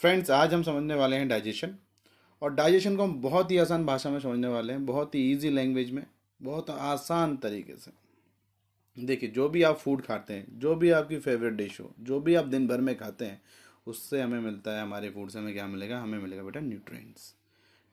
Friends आज हम समझने वाले हैं डाइजेशन और डाइजेशन को हम बहुत ही आसान भाषा में समझने वाले हैं, बहुत ही ईजी लैंग्वेज में, बहुत आसान तरीके से. देखिए, जो भी आप फ़ूड खाते हैं, जो भी आपकी फेवरेट डिश हो, जो भी आप दिन भर में खाते हैं, उससे हमें मिलता है हमारे फ़ूड से हमें क्या मिलेगा? हमें मिलेगा बेटा न्यूट्रिएंट्स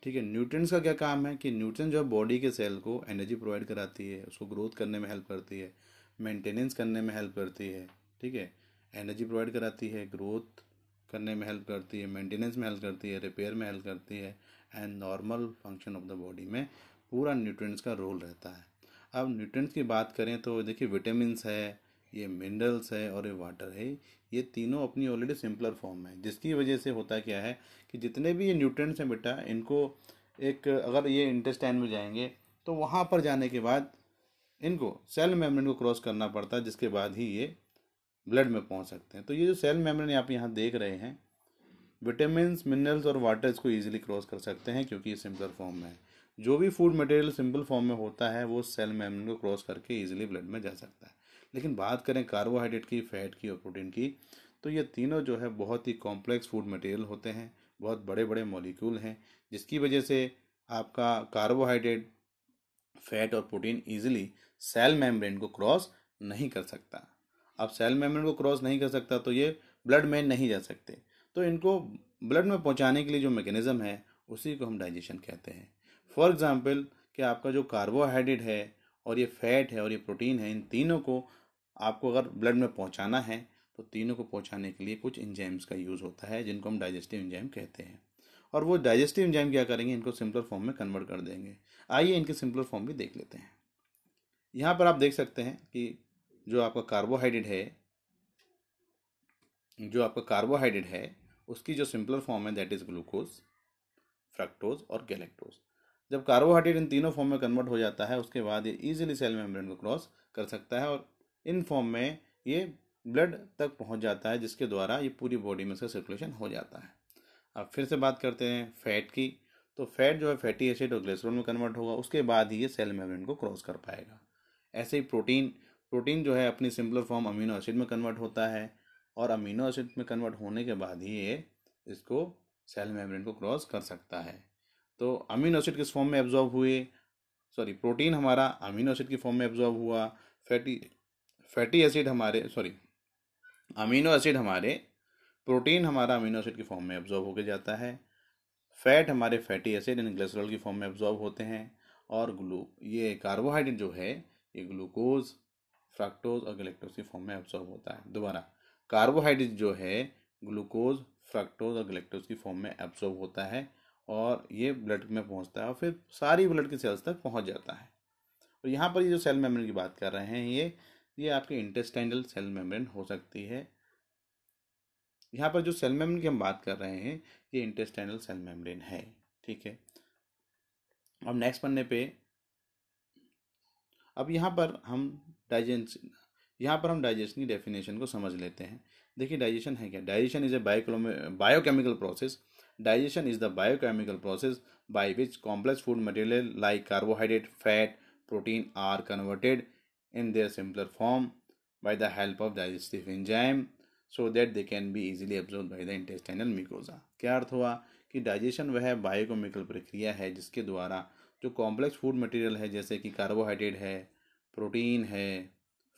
ठीक है न्यूट्रिएंट्स का क्या काम है कि न्यूट्रिएंट जो है बॉडी के सेल को एनर्जी प्रोवाइड कराती है, उसको ग्रोथ करने में हेल्प करती है मेंटेनेंस करने में हेल्प करती है. ठीक है एनर्जी प्रोवाइड कराती है ग्रोथ करने में हेल्प करती है मेंटेनेंस में हेल्प करती है रिपेयर में हेल्प करती है and normal function of the body में पूरा न्यूट्रिएंट्स का रोल रहता है। अब न्यूट्रिएंट्स की बात करें तो देखिए विटामिन्स है, ये मिनरल्स है और ये वाटर है, ये तीनों अपनी ऑलरेडी सिंपलर फॉर्म में है। जिसकी वजह से होता क्या है कि जितने भी ये न्यूट्रिएंट्स हैं बेटा, इनको एक अगर ये इंटेस्टाइन में जाएँगे तो वहाँ पर जाने के बाद इनको सेल मेम्ब्रेन को क्रॉस करना पड़ता है जिसके बाद ही ये ब्लड में पहुँच सकते हैं। तो ये जो सेल मेम्ब्रेन आप यहाँ देख रहे हैं विटामिन मिनरल्स और वाटर इसको ईजिली क्रॉस कर सकते हैं क्योंकि ये सिंपल फॉर्म में है। जो भी फ़ूड मटेरियल सिंपल फॉर्म में होता है, वो सेल मेम्ब्रेन को क्रॉस करके ईजिली ब्लड में जा सकता है। लेकिन बात करें कार्बोहाइड्रेट की फैट की और प्रोटीन की तो ये तीनों जो है बहुत ही कॉम्प्लेक्स फ़ूड मटेरियल होते हैं, बहुत बड़े बड़े मॉलिक्यूल हैं, जिसकी वजह से आपका कार्बोहाइड्रेट फैट और प्रोटीन ईजिली सेल मेम्ब्रेन को क्रॉस नहीं कर सकता। अब सेल मेम्ब्रेन को क्रॉस नहीं कर सकता तो ये ब्लड में नहीं जा सकते। तो इनको ब्लड में पहुँचाने के लिए जो मैकेनिज्म है, उसी को हम डाइजेशन कहते हैं। फॉर एग्ज़ाम्पल कि आपका जो कार्बोहाइड्रेट है और ये फैट है और ये प्रोटीन है, इन तीनों को आपको अगर ब्लड में पहुंचाना है तो तीनों को पहुँचाने के लिए कुछ इंजाइम्स का यूज़ होता है, जिनको हम डाइजेस्टिव इंजाइम कहते हैं। और वो डाइजेस्टिव इंजाइम क्या करेंगे? इनको सिंपल फॉर्म में कन्वर्ट कर देंगे। आइए इनके सिंपल फॉर्म भी देख लेते हैं। यहाँ पर आप देख सकते हैं कि जो आपका कार्बोहाइड्रेट है, जो आपका कार्बोहाइड्रेट है, उसकी जो सिंपलर फॉर्म है दैट इज़ ग्लूकोज फ्रक्टोज और गैलेक्टोज जब कार्बोहाइड्रेट इन तीनों फॉर्म में कन्वर्ट हो जाता है, उसके बाद ये इजीली सेल मेम्ब्रेन को क्रॉस कर सकता है और इन फॉर्म में ये ब्लड तक पहुँच जाता है, जिसके द्वारा ये पूरी बॉडी में से सर्कुलेशन हो जाता है. अब फिर से बात करते हैं फैट की. तो फैट जो है फैटी एसिड और ग्लिसरॉल में कन्वर्ट होगा, उसके बाद ही ये सेल मेम्ब्रेन को क्रॉस कर पाएगा. ऐसे ही प्रोटीन प्रोटीन जो है अपनी सिंपलर फॉर्म अमीनो एसिड में कन्वर्ट होता है और अमीनो एसिड में कन्वर्ट होने के बाद ही ये इसको सेल मेम्ब्रेन को क्रॉस कर सकता है। तो अमीनो एसिड किस फॉर्म में एब्जॉर्ब हुए? सॉरी प्रोटीन हमारा अमीनो एसिड की फॉर्म में एब्जॉर्ब हुआ। फैटी फैटी एसिड हमारे सॉरी अमीनो एसिड हमारे, प्रोटीन हमारा अमीनो एसिड की फॉर्म में एब्जॉर्ब होकर जाता है। फैट हमारे फैटी एसिड यानी ग्लिसरॉल की फॉर्म में एब्जॉर्ब होते हैं और ग्लू, ये कार्बोहाइड्रेट जो है, ये ग्लूकोज फ्रक्टोज और गलेक्टोज की फॉर्म में एब्जॉर्ब होता है। दोबारा, कार्बोहाइड्रेट जो है, ग्लूकोज, फ्रक्टोज और गलेक्टोज की फॉर्म में एब्जॉर्ब होता है और ये ब्लड में पहुँचता है और फिर सारी ब्लड के सेल्स तक पहुँच जाता है। और यहाँ पर ये जो सेल मेम्ब्रेन की बात कर रहे हैं, ये ये आपके इंटेस्टाइनल सेल मेम्ब्रेन हो सकती है। यहाँ पर जो सेल मेम्ब्रेन की हम बात कर रहे हैं, ये इंटेस्टाइनल सेल मेम्ब्रेन है, ठीक है? अब नेक्स्ट पन्ने पे, अब यहाँ पर हम डाइजेशन, यहाँ पर हम डाइजेशन की डेफिनेशन को समझ लेते हैं। देखिए, डाइजेशन है क्या? Digestion is a biochemical process digestion is the biochemical process by which complex food material like carbohydrate fat protein are converted in their simpler form by the help of digestive enzyme so that they can be easily absorb by the intestinal mucosa क्या अर्थ हुआ? कि digestion वह biochemical प्रक्रिया है जिसके द्वारा जो कॉम्प्लेक्स फ़ूड मटेरियल है, जैसे कि कार्बोहाइड्रेट है प्रोटीन है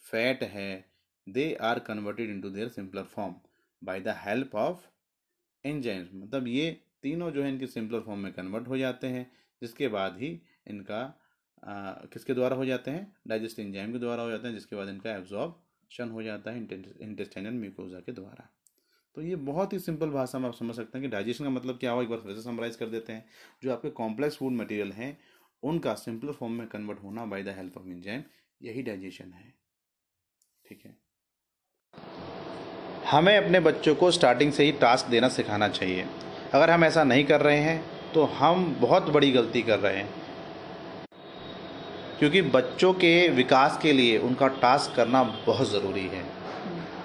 फैट है they are converted into their simpler form by the help of enzymes मतलब ये तीनों जो है इनके सिंपलर फॉर्म में कन्वर्ट हो जाते हैं जिसके बाद ही इनका आ, किसके द्वारा हो जाते हैं? डाइजेस्ट एंजाइम के द्वारा हो जाते हैं जिसके बाद इनका एब्जॉर्बशन हो जाता है इंटेस्टाइनल म्यूकोजा के द्वारा। तो ये बहुत ही सिंपल भाषा में आप समझ सकते हैं कि डाइजेशन का मतलब क्या हो एक बार फिर से समराइज कर देते हैं। जो आपके कॉम्प्लेक्स फ़ूड मटेरियल हैं उनका सिंपल फॉर्म में कन्वर्ट होना by the help of enzyme यही डाइजेशन है। ठीक है? हमें अपने बच्चों को स्टार्टिंग से ही टास्क देना सिखाना चाहिए। अगर हम ऐसा नहीं कर रहे हैं तो हम बहुत बड़ी गलती कर रहे हैं। क्योंकि बच्चों के विकास के लिए उनका टास्क करना बहुत ज़रूरी है।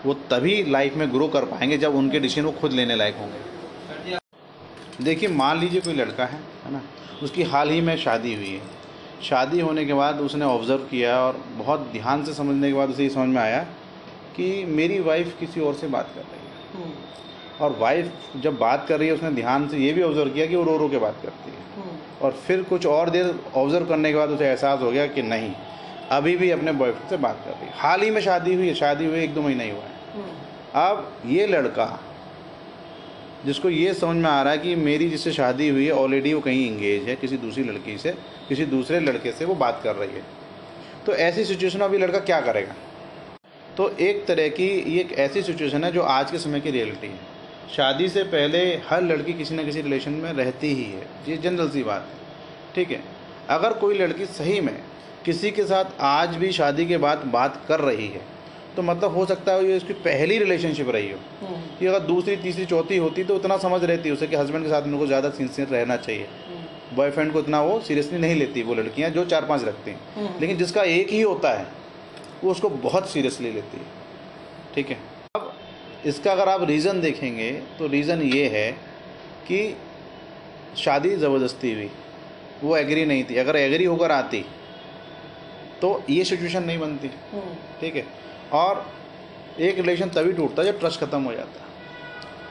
वो तभी लाइफ में ग्रो कर पाएँगे जब उनके डिसीज़न वो खुद लेने लायक होंगे। देखिए, मान लीजिए कोई लड़का है है ना? उसकी हाल ही में शादी हुई है। शादी होने के बाद उसने ऑब्ज़र्व किया और बहुत ध्यान से समझने के बाद उसे ये समझ में आया कि मेरी वाइफ किसी और से बात कर रही है। और वाइफ जब बात कर रही है उसने ध्यान से ये भी ऑब्ज़र्व किया कि वो रो रो के बात करती है। हम्म, और फिर कुछ और देर ऑब्ज़र्व करने के बाद उसे एहसास हो गया कि नहीं अभी भी अपने बॉयफ्रेंड से बात कर रही है। हाल ही में शादी हुई है शादी हुई एक दो महीना ही हुआ है। हम्म, अब ये लड़का जिसको ये समझ में आ रहा है कि मेरी जिससे शादी हुई है ऑलरेडी वो कहीं इंगेज है, किसी दूसरी लड़की से, किसी दूसरे लड़के से वो बात कर रही है। तो ऐसी सिचुएशन में अभी लड़का क्या करेगा? तो एक तरह की ये एक ऐसी सिचुएशन है जो आज के समय की रियलिटी है। शादी से पहले हर लड़की किसी न किसी रिलेशन में रहती ही है। ये जनरल सी बात है। ठीक है? अगर कोई लड़की सही में किसी के साथ आज भी शादी के बाद बात कर रही है तो मतलब हो सकता है ये उसकी पहली रिलेशनशिप रही हो। हम्म, कि अगर दूसरी तीसरी चौथी होती तो उतना समझ रहती उसे कि हस्बैंड के साथ उनको ज़्यादा सिंसियर रहना चाहिए। हम्म, बॉयफ्रेंड को इतना वो सीरियसली नहीं लेती वो लड़कियाँ जो चार पाँच रखती हैं। हम्म। लेकिन जिसका एक ही होता है वो उसको बहुत सीरियसली लेती है। ठीक है? अब इसका अगर आप रीज़न देखेंगे तो रीज़न ये है कि शादी ज़बरदस्ती हुई वो एग्री नहीं थी। अगर एग्री होकर आती तो ये सिचुएशन नहीं बनती। हम्म, ठीक है? और एक रिलेशन तभी टूटता है जब ट्रस्ट खत्म हो जाता। है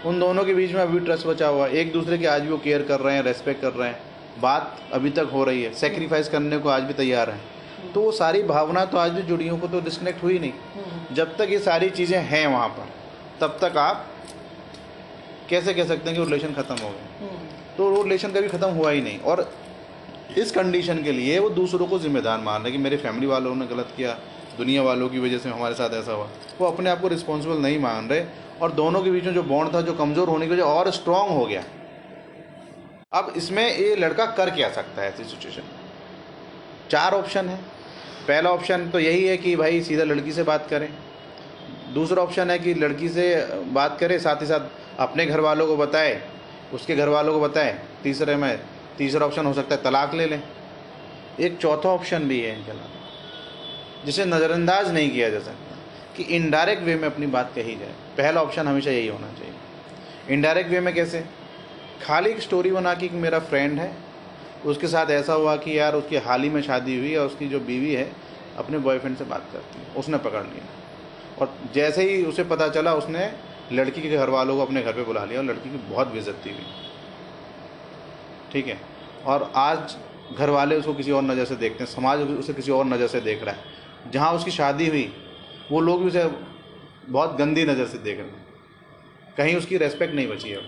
उन दोनों के बीच में अभी ट्रस्ट बचा हुआ है। एक दूसरे की आज भी वो केयर कर रहे हैं रेस्पेक्ट कर रहे हैं। बात अभी तक हो रही है। सेक्रीफाइस करने को आज भी तैयार हैं। तो वो सारी भावना तो आज भी जुड़ी हुई को तो डिस्कनेक्ट हुई नहीं। हम्म, जब तक ये सारी चीज़ें हैं वहाँ पर तब तक आप कैसे कह सकते हैं कि रिलेशन ख़त्म हो गए। हम्म, तो वो रिलेशन कभी ख़त्म हुआ ही नहीं। और इस कंडीशन के लिए वो दूसरों को जिम्मेदार मान रहे कि मेरे फैमिली वालों ने गलत किया। दुनिया वालों की वजह से हमारे साथ ऐसा हुआ। वो अपने आप को रिस्पॉन्सिबल नहीं मान रहे और दोनों के बीच में जो बॉन्ड था, जो कमज़ोर होने की वजह और स्ट्रांग हो गया। अब इसमें ये लड़का कर क्या सकता है ऐसी सिचुएशन चार ऑप्शन है। पहला ऑप्शन तो यही है कि भाई सीधा लड़की से बात करें। दूसरा ऑप्शन है कि लड़की से बात करें, साथ ही साथ अपने घर वालों को बताए, उसके घर वालों को बताए। तीसरे में, तीसरा ऑप्शन हो सकता है तलाक ले लें। एक चौथा ऑप्शन भी है इनके अलावा। जिसे नज़रअंदाज नहीं किया जा सकता, कि इनडायरेक्ट वे में अपनी बात कही जाए। पहला ऑप्शन हमेशा यही होना चाहिए। इनडायरेक्ट वे में कैसे? खाली एक स्टोरी बना के कि मेरा फ्रेंड है, उसके साथ ऐसा हुआ कि यार उसकी हाल ही में शादी हुई और उसकी जो बीवी है, अपने बॉयफ्रेंड से बात करती है। उसने पकड़ लिया। और जैसे ही उसे पता चला, उसने लड़की के घर वालों को अपने घर पे बुला लिया और लड़की की बहुत बेइज्जती हुई। ठीक है? और आज घर वाले उसको किसी और नज़र से देखते हैं, समाज उसे किसी और नज़र से देख रहा है। जहाँ उसकी शादी हुई, वो लोग भी उसे बहुत गंदी नज़र से देख रहे हैं कहीं उसकी रेस्पेक्ट नहीं बची है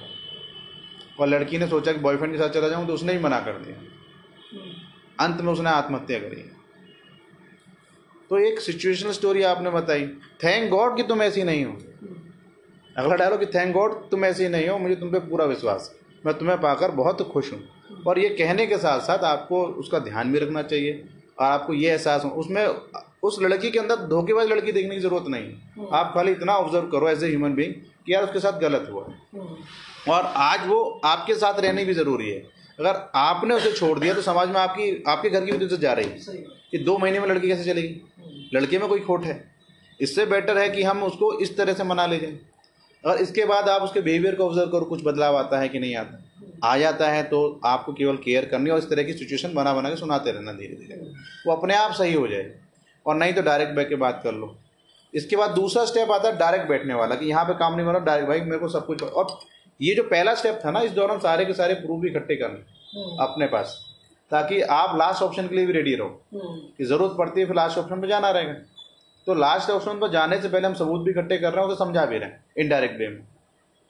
और लड़की ने सोचा कि बॉयफ्रेंड के साथ चला जाऊँ तो उसने ही मना कर दिया। अंत में उसने आत्महत्या करी। तो एक सिचुएशनल स्टोरी आपने बताई। थैंक गॉड कि तुम ऐसी नहीं हो। अगला डायलॉग कि थैंक गॉड तुम ऐसी नहीं हो, मुझे तुम पे पूरा विश्वास है। मैं तुम्हें पाकर बहुत खुश हूँ। और ये कहने के साथ साथ आपको उसका ध्यान भी रखना चाहिए। और आपको ये एहसास हो, उसमें उस लड़की के अंदर धोखेबाज लड़की देखने की ज़रूरत नहीं। है आप खाली इतना ऑब्ज़र्व करो एज ए ह्यूमन बींग कि यार उसके साथ गलत हुआ। है हम्म, और आज वो आपके साथ रहनी भी ज़रूरी है। अगर आपने उसे छोड़ दिया तो समाज में आपकी आपके घर की भी इज़्ज़त जा रही है कि दो महीने में लड़की कैसे चलेगी? हम्म, लड़के में कोई खोट है। इससे बेटर है कि हम उसको इस तरह से मना ले जाएँ। और इसके बाद आप उसके बिहेवियर को ऑब्ज़र्व करो कुछ बदलाव आता है कि नहीं आता आ जाता है तो आपको केवल केयर करनी और इस तरह की सिचुएशन बना बना के सुनाते रहना धीरे धीरे वो अपने आप सही हो जाए और नहीं तो डायरेक्ट बैठ के बात कर लो। इसके बाद दूसरा स्टेप आता है डायरेक्ट बैठने वाला कि यहाँ पे काम नहीं बना डायरेक्ट भाई मेरे को सब कुछ और ये जो पहला स्टेप था ना इस दौरान सारे के सारे प्रूफ इकट्ठे करने हम्म, अपने पास ताकि आप लास्ट ऑप्शन के लिए भी रेडी रहो। हम्म, कि ज़रूरत पड़ती है फिर लास्ट ऑप्शन पर जाना रहेगा। तो लास्ट ऑप्शन पर जाने से पहले हम सबूत भी इकट्ठे कर रहे हैं उसे समझा भी रहे हैं इनडायरेक्ट वे में।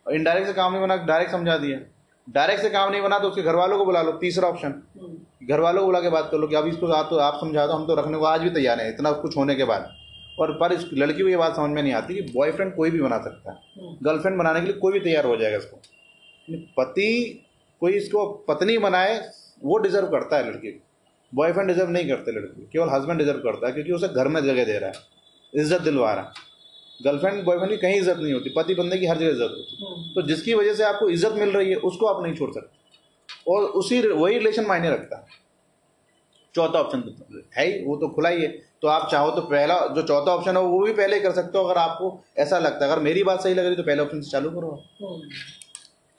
और इनडायरेक्ट से काम नहीं बना डायरेक्ट समझा दिया। डायरेक्ट से काम नहीं बना तो उसके घर वालों को बुला लो तीसरा ऑप्शन। हम्म, घर वालों को बुला के बात कर लो कि अब इसको आप तो आप समझा दो हम तो रखने को आज भी तैयार हैं इतना कुछ होने के बाद। और पर इस लड़की को ये बात समझ में नहीं आती कि बॉयफ्रेंड कोई भी बना सकता है। हम्म, गर्लफ्रेंड बनाने के लिए कोई भी तैयार हो जाएगा इसको। पति कोई इसको पत्नी बनाए वो डिजर्व करता है लड़की को। बॉयफ्रेंड डिजर्व नहीं करते लड़की केवल हस्बैंड डिजर्व करता है क्योंकि उसे घर में जगह दे रहा है। इज़्ज़त दिलवा रहा है। गर्लफ्रेंड बॉयफ्रेंड की कहीं इज़्ज़त नहीं होती पति बंदे की हर जगह इज़्ज़त होती। हम्म, तो जिसकी वजह से आपको इज़्ज़त मिल रही है उसको आप नहीं छोड़ सकते। और उसी वही रिलेशन मायने रखता है। चौथा ऑप्शन तो है ही वो तो खुला ही है। तो आप चाहो तो पहला जो चौथा ऑप्शन है वो भी पहले कर सकते हो अगर आपको ऐसा लगता है। अगर मेरी बात सही लग रही तो पहले ऑप्शन से चालू करो हम्म,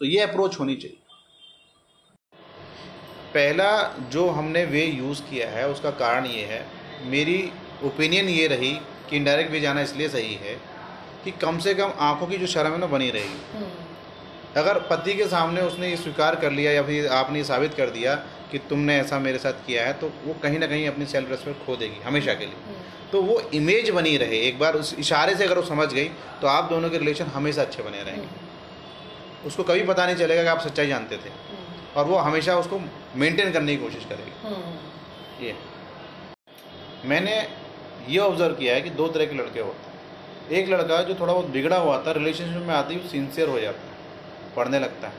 तो ये अप्रोच होनी चाहिए। पहला जो हमने वे यूज़ किया है उसका कारण ये है मेरी ओपिनियन ये रही कि इनडायरेक्ट वे जाना इसलिए सही है कि कम से कम आँखों की जो शर्म है ना बनी रहेगी। हम्म, अगर पति के सामने उसने ये स्वीकार कर लिया या फिर आपने ये साबित कर दिया कि तुमने ऐसा मेरे साथ किया है तो वो कहीं ना कहीं अपनी सेल्फ रेस्पेक्ट खो देगी हमेशा के लिए। हम्म। तो वो इमेज बनी रहे। एक बार उस इशारे से अगर वो समझ गई तो आप दोनों के रिलेशन हमेशा अच्छे बने रहेंगे। उसको कभी पता नहीं चलेगा कि आप सच्चाई जानते थे। हम्म। और वो हमेशा उसको मेंटेन करने की कोशिश करेगी। हम्म। ये। मैंने ये ऑब्ज़र्व किया है कि दो तरह के लड़के होते हैं। एक लड़का जो थोड़ा बहुत बिगड़ा हुआ था रिलेशनशिप में आते ही सिंसियर हो जाता है, पढ़ने लगता है।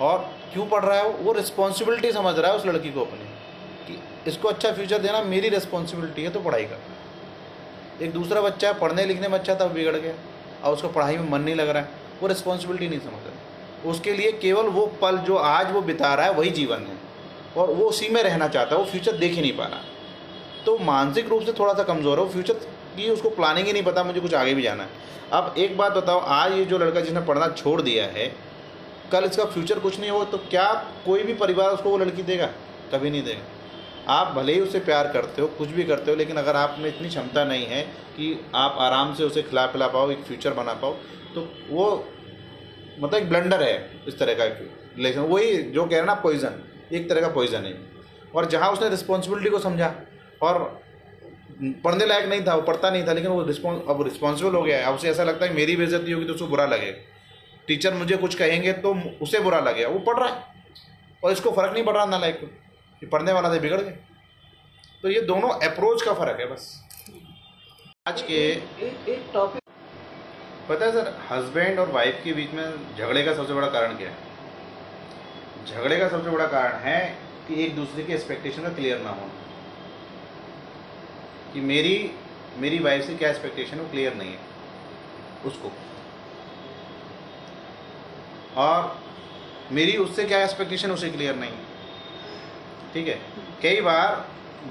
और क्यों पढ़ रहा है वो? वो रिस्पॉन्सिबिलिटी समझ रहा है उस लड़की को अपनी, कि इसको अच्छा फ्यूचर देना मेरी रिस्पॉन्सिबिलिटी है तो पढ़ाई कर। एक दूसरा बच्चा है, पढ़ने लिखने में अच्छा था बिगड़ गया और उसको पढ़ाई में मन नहीं लग रहा है, वो रिस्पॉन्सिबिलिटी नहीं समझ रहा उसके लिए केवल वो पल जो आज वो बिता रहा है, वही जीवन है। और वो उसी में रहना चाहता है, वो फ्यूचर देख ही नहीं पा रहा। तो मानसिक रूप से थोड़ा सा कमज़ोर है, वो फ्यूचर की उसको प्लानिंग ही नहीं पता, मुझे कुछ आगे भी जाना है। अब एक बात बताओ, आज ये जो लड़का जिसने पढ़ना छोड़ दिया है, कल इसका फ्यूचर कुछ नहीं हो तो क्या कोई भी परिवार उसको वो लड़की देगा? कभी नहीं देगा। आप भले ही उससे प्यार करते हो, कुछ भी करते हो, लेकिन अगर आप में इतनी क्षमता नहीं है कि आप आराम से उसे खिला पिला पाओ, एक फ्यूचर बना पाओ तो वो मतलब एक ब्लंडर है इस तरह का रिलेशन वही जो कह रहे हैं ना पॉइजन एक तरह का पॉइजन है। और जहाँ उसने रिस्पॉन्सिबिलिटी को समझा, और पढ़ने लायक नहीं था, वो पढ़ता नहीं था, लेकिन वो रिस्पॉन्स अब रिस्पॉन्सिबल हो गया है। अब उसे ऐसा लगता है, मेरी बेइज्जती होगी तो उसको बुरा लगेगा टीचर मुझे कुछ कहेंगे तो उसे बुरा लगेगा वो पढ़ रहा है, और इसको फ़र्क नहीं पड़ रहा ना लाइक को। कि पढ़ने वाला से बिगड़ गए तो ये दोनों अप्रोच का फ़र्क है बस। आज के एक टॉपिक पता है सर हस्बैंड और वाइफ के बीच में झगड़े का सबसे बड़ा कारण क्या है? झगड़े का सबसे बड़ा कारण है कि एक दूसरे की एक्सपेक्टेशन का क्लियर ना होना कि मेरी मेरी वाइफ से क्या एक्सपेक्टेशन है, वो क्लियर नहीं है। उसको। और मेरी उससे क्या एक्सपेक्टेशन उसे क्लियर नहीं है। ठीक है? कई बार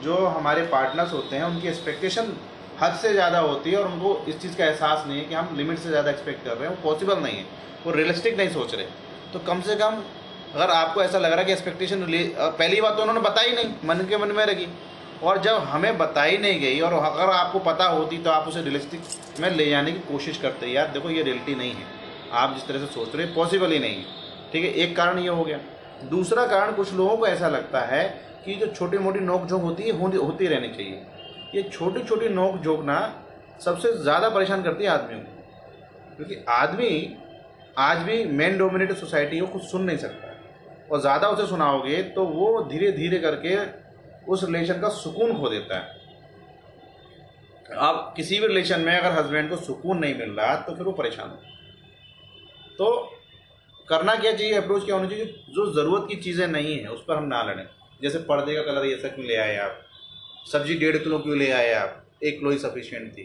जो हमारे पार्टनर्स होते हैं, उनकी एक्सपेक्टेशन हद से ज़्यादा होती है और उनको इस चीज़ का एहसास नहीं है कि हम लिमिट से ज़्यादा एक्सपेक्ट कर रहे हैं। वो पॉसिबल नहीं है। वो रियलिस्टिक नहीं सोच रहे। तो कम से कम अगर आपको ऐसा लग रहा है कि एक्सपेक्टेशन पहली बात तो उन्होंने बताई नहीं, मन के मन में रखी और जब हमें बताई नहीं गई, और अगर आपको पता होती तो आप उसे रियलिस्टिक में ले जाने की कोशिश करते, यार, देखो, ये रियलिटी नहीं है। आप जिस तरह से सोच रहे हैं पॉसिबल ही नहीं है। ठीक है, एक कारण ये हो गया। दूसरा कारण, कुछ लोगों को ऐसा लगता है कि जो छोटी मोटी नोक झोंक होती है, होती रहनी चाहिए। ये छोटी छोटी नोक झोंक ना सबसे ज़्यादा परेशान करती है आदमियों को। क्योंकि आदमी आज भी मेन डोमिनेटेड सोसाइटी को कुछ सुन नहीं सकता और ज़्यादा उसे सुनाओगे तो वो धीरे धीरे करके उस रिलेशन का सुकून खो देता है। अब किसी भी रिलेशन में अगर हस्बैंड को सुकून नहीं मिल रहा तो फिर वो परेशान हो। तो करना क्या चाहिए अप्रोच क्या होना चाहिए? जो ज़रूरत की चीज़ें नहीं है, उस पर हम ना लड़ें। जैसे पर्दे का कलर ये क्यों ले आए आप? सब्ज़ी डेढ़ किलो क्यों ले आए आप? एक किलो ही सफिशियंट थी।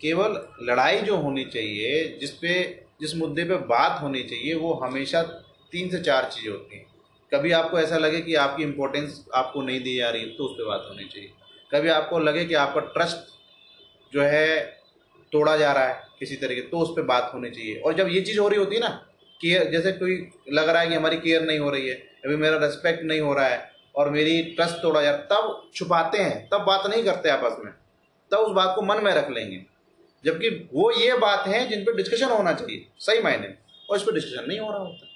केवल लड़ाई जो होनी चाहिए, जिस पे, जिस मुद्दे पे बात होनी चाहिए, वो हमेशा तीन से चार चीज़ें होती हैं। कभी आपको ऐसा लगे कि आपकी इम्पोर्टेंस आपको नहीं दी जा रही तो उस पर बात होनी चाहिए। कभी आपको लगे कि आपका ट्रस्ट जो है तोड़ा जा रहा है किसी तरीके तो उस पर बात होनी चाहिए। और जब ये चीज़ हो रही होती है ना केयर जैसे कोई लग रहा है कि हमारी केयर नहीं हो रही है, अभी मेरा रेस्पेक्ट नहीं हो रहा है, और मेरी ट्रस्ट तोड़ा जा तब छुपाते हैं, तब बात नहीं करते आपस में, तब उस बात को मन में रख लेंगे। जबकि वो ये बात है जिन पर डिस्कशन होना चाहिए, सही मायने और इस पर डिस्कशन नहीं हो रहा होता।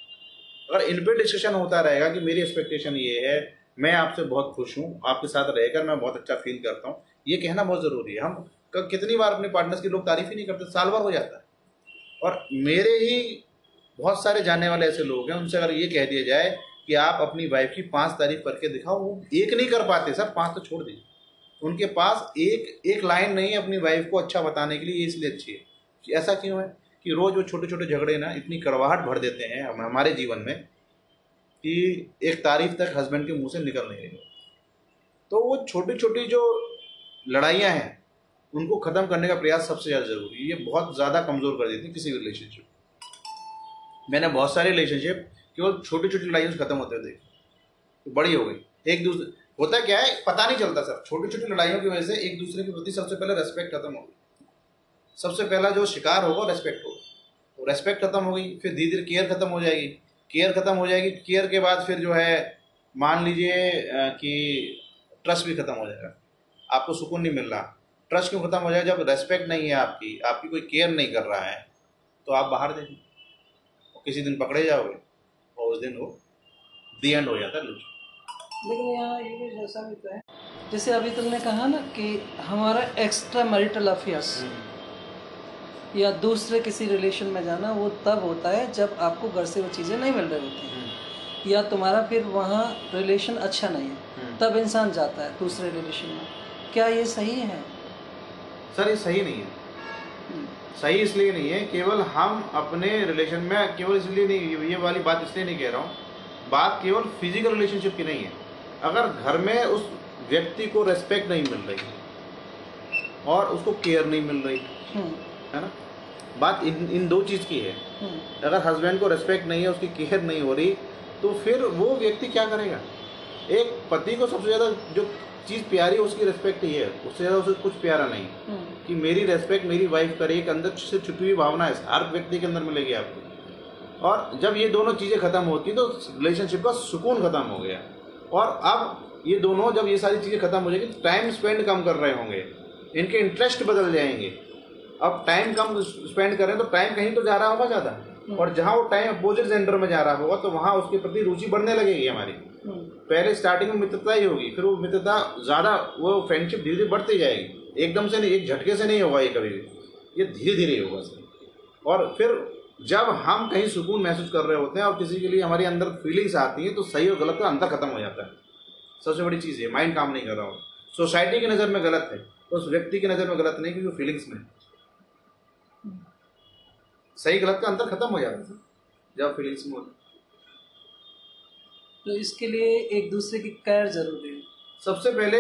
अगर इन पर डिस्कशन होता रहेगा कि मेरी एक्सपेक्टेशन ये है, मैं आपसे बहुत खुश हूँ, आपके साथ रहकर मैं बहुत अच्छा फील करता हूँ, ये कहना बहुत ज़रूरी है। हम कितनी बार अपने पार्टनर्स की लोग तारीफ़ ही नहीं करते, साल भर हो जाता है। और मेरे ही बहुत सारे जानने वाले ऐसे लोग हैं, उनसे अगर ये कह दिया जाए कि आप अपनी वाइफ की पाँच तारीफ़ करके दिखाओ, वो एक नहीं कर पाते, सर, पाँच तो छोड़ दीजिए। उनके पास एक एक लाइन नहीं है अपनी वाइफ को अच्छा बताने के लिए इसलिए अच्छी है। कि ऐसा क्यों है? कि रोज़ वो छोटे छोटे झगड़े ना इतनी कड़वाहट भर देते हैं हमारे जीवन में, कि एक तारीफ़ तक हस्बैंड के मुँह से निकल नहीं रही। तो वो छोटी छोटी जो लड़ाइयाँ हैं, उनको ख़त्म करने का प्रयास सबसे ज़्यादा ज़रूरी है। ये बहुत ज़्यादा कमज़ोर कर देती है किसी भी रिलेशनशिप मैंने बहुत सारे रिलेशनशिप केवल छोटी छोटी लड़ाइयों से ख़त्म होते देखे। तो बड़ी हो गई। एक दूसरे होता क्या है, पता नहीं चलता सर छोटी छोटी लड़ाइयों की वजह से एक दूसरे के प्रति सबसे पहले रेस्पेक्ट खत्म हो सबसे पहला जो शिकार होगा रेस्पेक्ट होगा। तो रेस्पेक्ट खत्म हो गई फिर धीरे धीरे केयर खत्म हो जाएगी। केयर खत्म हो जाएगी केयर के बाद फिर जो है मान लीजिए कि ट्रस्ट भी खत्म हो जाएगा। आपको सुकून नहीं मिल रहा। ट्रस्ट क्यों खत्म हो जाएगा जब रेस्पेक्ट नहीं है आपकी आपकी कोई केयर नहीं कर रहा है तो आप बाहर देखिए किसी दिन पकड़े जाओगे और उस दिन वो दी एंड हो जाता है लेकिन यहाँ ये भी जैसा भी तो है। जैसे अभी तुमने कहा ना कि हमारा एक्स्ट्रा मैरिटल अफेयर्स या दूसरे किसी रिलेशन में जाना वो तब होता है जब आपको घर से वो चीज़ें नहीं मिल रही होती हैं। या तुम्हारा फिर वहाँ रिलेशन अच्छा नहीं है तब इंसान जाता है दूसरे रिलेशन में। क्या ये सही है? सर ये सही नहीं है। हम्म, सही इसलिए नहीं है केवल हम अपने रिलेशन में केवल इसलिए नहीं ये वाली बात इसलिए नहीं कह रहा हूँ। बात केवल फ़िज़िकल रिलेशनशिप की नहीं है। अगर घर में उस व्यक्ति को रेस्पेक्ट नहीं मिल रही और उसको केयर नहीं मिल रही हम्म, है ना? बात इन इन दो चीज़ की है। हम्म, अगर हस्बैंड को रेस्पेक्ट नहीं है उसकी केयर नहीं हो रही तो फिर वो व्यक्ति क्या करेगा? एक पति को सबसे ज़्यादा जो चीज़ प्यारी है उसकी रेस्पेक्ट ही है। उससे ज़्यादा उसे कुछ प्यारा नहीं। हम्म, कि मेरी रेस्पेक्ट मेरी वाइफ करे एक अंदर से छुपी हुई भावना है हर व्यक्ति के अंदर मिलेगी आपको। और जब ये दोनों चीज़ें खत्म होती तो रिलेशनशिप का सुकून खत्म हो गया। और अब ये दोनों जब ये सारी चीज़ें खत्म हो जाएगी टाइम स्पेंड कम कर रहे होंगे। इनके इंटरेस्ट बदल जाएँगे। अब टाइम कम स्पेंड करें तो टाइम कहीं तो जा रहा होगा ज़्यादा। और जहाँ वो टाइम अपोजिट जेंडर में जा रहा होगा तो वहाँ उसके प्रति रुचि बढ़ने लगेगी हमारी। हम्म, पहले स्टार्टिंग में मित्रता ही होगी फिर वो मित्रता ज़्यादा वो फ्रेंडशिप धीरे धीरे बढ़ती जाएगी। एकदम से नहीं एक झटके से नहीं होगा ये कभी भी। ये धीरे धीरे होगा सर। और फिर जब हम कहीं सुकून महसूस कर रहे होते हैं और किसी के लिए हमारे अंदर फीलिंग्स आती हैं तो सही और गलत का अंतर खत्म हो जाता है। सबसे बड़ी चीज़ है माइंड काम नहीं कर रहा हो। सोसाइटी की नज़र में गलत है उस व्यक्ति की नज़र में गलत नहीं क्योंकि फीलिंग्स में। सही गलत का अंतर खत्म हो जाता है जब फीलिंग्स में होता तो इसके लिए एक दूसरे की केयर ज़रूरी है सबसे पहले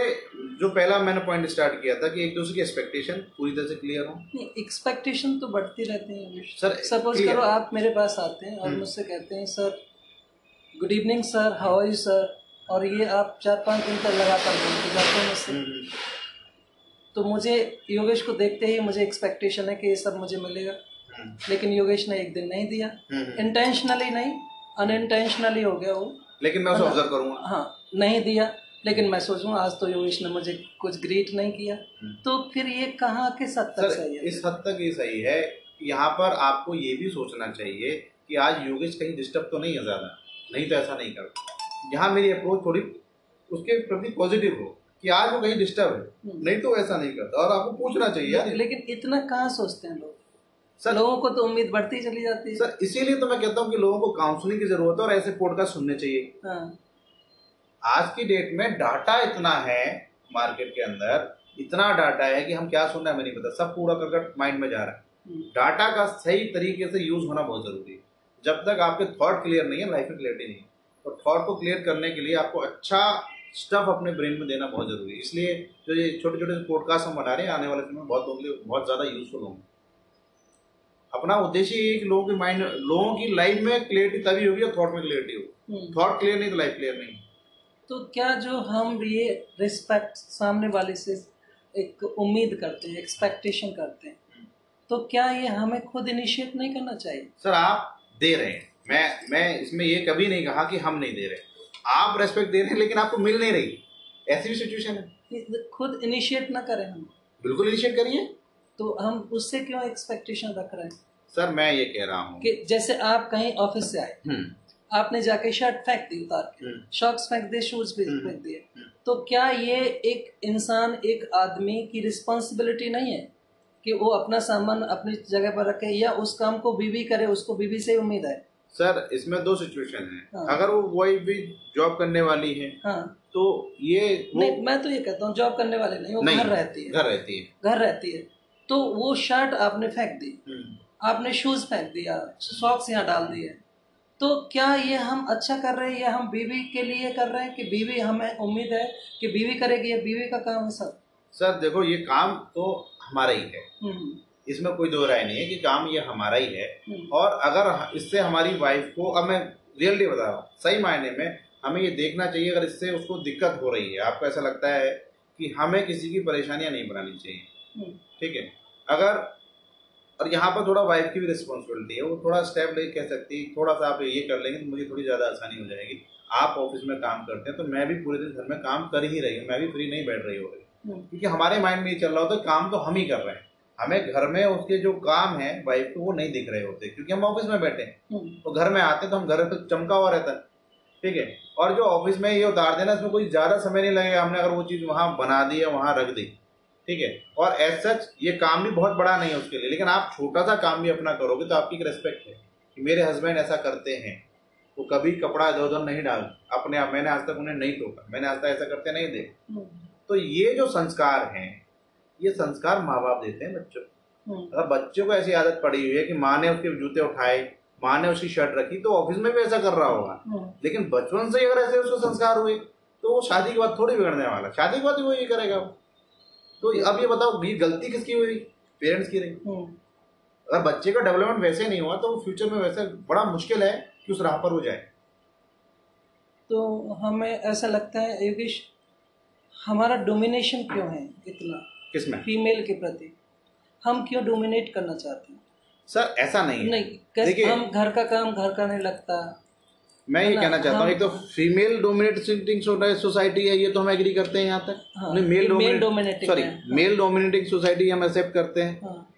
जो पहला मैंने पॉइंट स्टार्ट किया था कि एक दूसरे की एक्सपेक्टेशन पूरी तरह से क्लियर हो। नहीं एक्सपेक्टेशन तो बढ़ती रहती है सर, सपोज़ करो आप मेरे पास आते हैं और हम्म। मुझसे कहते हैं sir good evening sir how are you sir और ये आप चार पाँच दिन तक लगातार बोलते जाते हैं मुझसे। तो मुझे योगेश को देखते ही मुझे एक्सपेक्टेशन है कि ये सब मुझे मिलेगा। लेकिन योगेश ने एक दिन नहीं दिया। इंटेंशनली नहीं अनइंटेंशनली हो गया वो। लेकिन मैं उसे ऑब्ज़र्व करूँगा। हाँ नहीं दिया लेकिन मैं सोचूं आज तो योगेश ने मुझे कुछ ग्रीट नहीं किया। तो फिर ये कहाँ किस हद तक सही है? इस हद तक ये सही है। यहाँ पर आपको ये भी सोचना चाहिए कि आज योगेश कहीं डिस्टर्ब तो नहीं है ज़्यादा। नहीं तो ऐसा नहीं करता यहाँ मेरी अप्रोच थोड़ी उसके प्रति पॉजिटिव हो कि आज वो कहीं डिस्टर्ब है। हम्म। नहीं तो ऐसा नहीं करता। और आपको पूछना चाहिए यार। लेकिन इतना कहाँ सोचते हैं लोग? सर लोगों को तो उम्मीद बढ़ती चली जाती है। सर इसीलिए तो मैं कहता हूँ कि लोगों को काउंसलिंग की ज़रूरत है और ऐसे पॉडकास्ट सुनने चाहिए। हाँ। आज की डेट में डाटा इतना है मार्केट के अंदर इतना डाटा है कि हम क्या सुन रहे हैं हमें नहीं पता। सब पूरा करकट माइंड में जा रहा है। हम्म, डाटा का सही तरीके से यूज़ होना बहुत ज़रूरी है। जब तक आपके थॉट क्लियर नहीं है लाइफ में क्लियरिटी नहीं है। और थॉट को क्लियर करने के लिए आपको अच्छा स्टफ़ अपने ब्रेन में देना बहुत ज़रूरी है। इसलिए जो ये छोटे छोटे पॉडकास्ट हम बना रहे हैं आने वाले समय में बहुत बहुत ज़्यादा यूजफुल होंगे। अपना उद्देश्य ये है कि लोगों की माइंड लोगों की लाइफ में क्लियरिटी तभी होगी और थॉट में क्लियरिटी हम्म। थॉट क्लियर नहीं तो लाइफ क्लियर नहीं। तो क्या जो हम ये रिस्पेक्ट सामने वाले से एक उम्मीद करते हैं एक्सपेक्टेशन करते हैं तो क्या ये हमें खुद इनिशिएट नहीं करना चाहिए? सर आप दे रहे हैं। मैं मैं इसमें ये कभी नहीं कहा कि हम नहीं दे रहे आप रेस्पेक्ट दे रहे हैं लेकिन आपको मिल नहीं रही। ऐसी भी सिचुएशन है। खुद इनिशिएट ना करें हम। बिल्कुल इनिशिएट करिए। तो हम उससे क्यों एक्सपेक्टेशन रख रहे हैं? सर मैं ये कह रहा हूँ। कि जैसे आप कहीं ऑफ़िस से आए हम्म, आपने जाके शर्ट फेंक दी उतार के हम्म, शॉक्स फेंक दिए शूज़ भी हम्म, फेंक दिए। हम्म। तो क्या ये एक इंसान एक आदमी की रिस्पॉन्सिबिलिटी नहीं है कि वो अपना सामान अपनी जगह पर रखे या उस काम को बीवी करे उसको बीवी से उम्मीद है सर इसमें दो सिचुएशन है। हाँ। अगर वो वाइफ भी जॉब करने वाली है हाँ। तो ये वो नहीं मैं तो ये कहता हूँ जॉब करने वाले नहीं वो घर रहती है। घर रहती है। घर रहती है। तो वो शर्ट आपने फेंक दी। हम्म, आपने शूज़ फेंक दिया सॉक्स यहाँ डाल दिए। तो क्या ये हम अच्छा कर रहे हैं या हम बीवी के लिए कर रहे हैं कि बीवी हमें उम्मीद है कि बीवी करेगी ये बीवी का काम है सब? सर देखो ये काम तो हमारा ही है। हम्म, इसमें कोई दो राय नहीं है कि काम ये हमारा ही है। हम्म, और अगर इससे हमारी वाइफ को अब मैं रियली बता रहा हूँ सही मायने में हमें ये देखना चाहिए अगर इससे उसको दिक्कत हो रही है आपको ऐसा लगता है कि हमें किसी की परेशानियाँ नहीं बनानी चाहिए। ठीक है? अगर और यहाँ पर थोड़ा वाइफ की भी रिस्पॉन्सिबिलिटी है वो थोड़ा स्टेप ले कह सकती है थोड़ा सा आप ये कर लेंगे तो मुझे थोड़ी ज़्यादा आसानी हो जाएगी। आप ऑफ़िस में काम करते हैं तो मैं भी पूरे दिन घर में काम कर ही रही हूँ मैं भी फ्री नहीं बैठ रही हो रही हम्म, क्योंकि हमारे माइंड में ये चल रहा होता है काम तो हम ही कर रहे हैं। हमें घर में उसके जो काम है वाइफ को वो नहीं दिख रहे होते क्योंकि हम ऑफ़िस में बैठे हैं। हम्म, तो घर में आते तो हम घर पे चमका हुआ रहता है ठीक है? और जो ऑफ़िस में ये उतार देना इसमें कोई ज़्यादा समय नहीं लगेगा हमने अगर वो चीज़ वहाँ बना दी या वहाँ रख दी। ठीक है? और एज सच ये काम भी बहुत बड़ा नहीं है उसके लिए। लेकिन आप छोटा सा काम भी अपना करोगे तो आपकी एक रेस्पेक्ट है कि मेरे हस्बैंड ऐसा करते हैं। वो कभी कपड़ा इधर उधर नहीं डाल अपने आप मैंने आज तक उन्हें नहीं टोका। मैंने आज तक ऐसा करते नहीं देखा। हम्म, तो ये जो संस्कार हैं ये संस्कार माँ बाप देते हैं बच्चों को। हम्म, अगर बच्चों को ऐसी आदत पड़ी हुई है कि माँ ने उसके जूते उठाए माँ ने उसकी शर्ट रखी तो ऑफ़िस में भी ऐसा कर रहा होगा। हम्म, लेकिन बचपन से ही अगर ऐसे उसको संस्कार हुए तो वो शादी के बाद थोड़ी बिगड़ने वाला शादी के बाद वो ये करेगा वो। तो अब ये बताओ ये गलती किसकी हुई? पेरेंट्स की रही। हम्म, अगर बच्चे का डेवलपमेंट वैसे नहीं हुआ तो वो फ्यूचर में वैसे बड़ा मुश्किल है कि उस राह पर हो जाए। तो हमें ऐसा लगता है योगेश हमारा डोमिनेशन क्यों है इतना? किसमें फीमेल के प्रति। हम क्यों डोमिनेट करना चाहते हैं? सर ऐसा नहीं है। नहीं कैसे हम घर का काम घर का नहीं लगता। मैं ये कहना चाहता हूँ एक तो फीमेल डोमिनेटिंग सोसाइटी है ये तो हम एग्री करते हैं यहाँ तक। हाँ, male dominating sorry male dominating society हम एक्सेप्ट करते हैं। हाँ।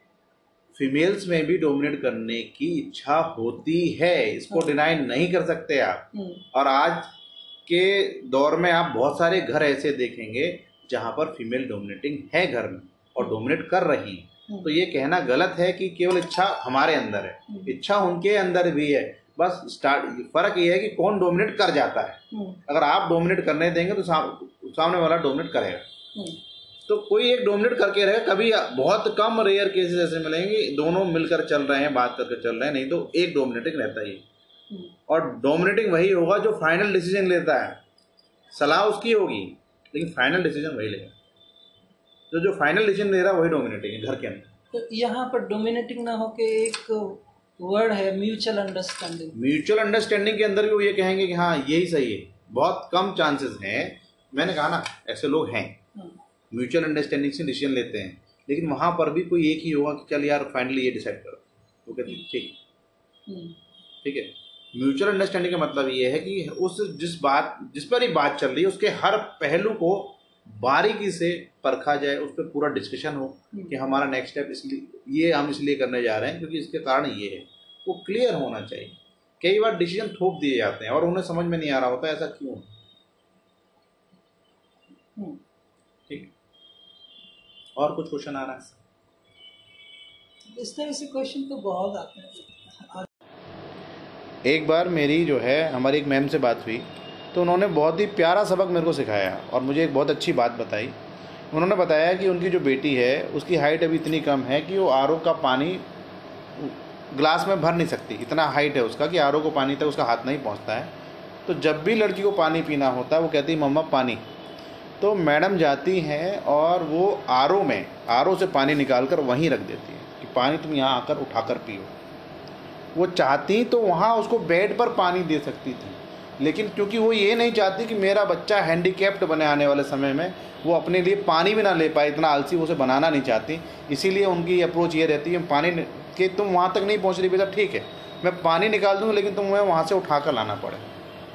फीमेल्स में भी डोमिनेट करने की इच्छा होती है इसको हाँ। डिनाई नहीं कर सकते आप। हम्म, और आज के दौर में आप बहुत सारे घर ऐसे देखेंगे जहाँ पर फीमेल डोमिनेटिंग है घर में और डोमिनेट कर रही है। हम्म, तो ये कहना गलत है कि केवल इच्छा हमारे अंदर है। हम्म, इच्छा उनके अंदर भी है। बस स्टार्ट फ़र्क ये है कि कौन डोमिनेट कर जाता है। हम्म, अगर आप डोमिनेट करने देंगे तो साम, सामने वाला डोमिनेट करेगा। हम्म, तो कोई एक डोमिनेट करके रहेगा कभी बहुत कम रेयर केसेस ऐसे मिलेंगे दोनों मिलकर चल रहे हैं बात करके चल रहे हैं नहीं तो एक डोमिनेटिंग रहता ही हम्म, और डोमिनेटिंग वही होगा जो फाइनल डिसीज़न लेता है। सलाह उसकी होगी लेकिन फाइनल डिसीज़न वही लेगा। तो जो फाइनल डिसीज़न ले रहा है वही डोमिनेटिंग है घर के अंदर। तो यहाँ पर डोमिनेटिंग ना होके एक वर्ड है म्यूचुअल अंडरस्टैंडिंग। म्यूचुअल अंडरस्टैंडिंग के अंदर भी वो ये कहेंगे कि हाँ यही सही है। बहुत कम चांसेस हैं। मैंने कहा ना ऐसे लोग हैं। म्यूचुअल अंडरस्टैंडिंग से डिसीज़न लेते हैं। लेकिन वहाँ पर भी कोई एक ही होगा कि चल यार फाइनली ये डिसाइड करो। वो कहते हैं, ठीक ठीक है? म्यूचुअल अंडरस्टैंडिंग का मतलब ये है कि उस जिस बात जिस पर ही बात चल रही है उसके हर पहलू को बारीकी से परखा जाए उस पर पूरा डिस्कशन हो कि हमारा नेक्स्ट स्टेप इसलिए ये हम इसलिए करने जा रहे हैं क्योंकि इसके कारण ये है। वो क्लियर होना चाहिए। कई बार डिसीज़न थोप दिए जाते हैं और उन्हें समझ में नहीं आ रहा होता ऐसा क्यों? ठीक? और कुछ क्वेश्चन आ रहा है? इस तरह से क्वेश्चन तो बहुत आते हैं। एक बार मेरी जो है हमारी एक मैम से बात हुई। तो उन्होंने बहुत ही प्यारा सबक मेरे को सिखाया और मुझे एक बहुत अच्छी बात बताई। उन्होंने बताया कि उनकी जो बेटी है, उसकी हाइट अभी इतनी कम है कि वो आर का पानी ग्लास में भर नहीं सकती। इतना हाइट है उसका कि आर को पानी तक उसका हाथ नहीं पहुँचता है। तो जब भी लड़की को पानी पीना होता है, वो कहती है, मम्मा, पानी। तो मैडम जाती हैं और वो आर में, आर से पानी निकाल कर वहीं रख देती है कि पानी तुम यहाँ आकर उठाकर पियो। वो चाहती तो वहाँ उसको बेड पर पानी दे सकती थी। लेकिन क्योंकि वो ये नहीं चाहती कि मेरा बच्चा हैंडीकैप्ड बने आने वाले समय में, वो अपने लिए पानी भी ना ले पाए, इतना आलसी उसे बनाना नहीं चाहती। इसीलिए उनकी अप्रोच ये रहती है, पानी कि तुम वहाँ तक नहीं पहुँच रही बेटा, ठीक है, मैं पानी निकाल दूँगी लेकिन तुम्हें वहाँ से उठा कर लाना पड़े।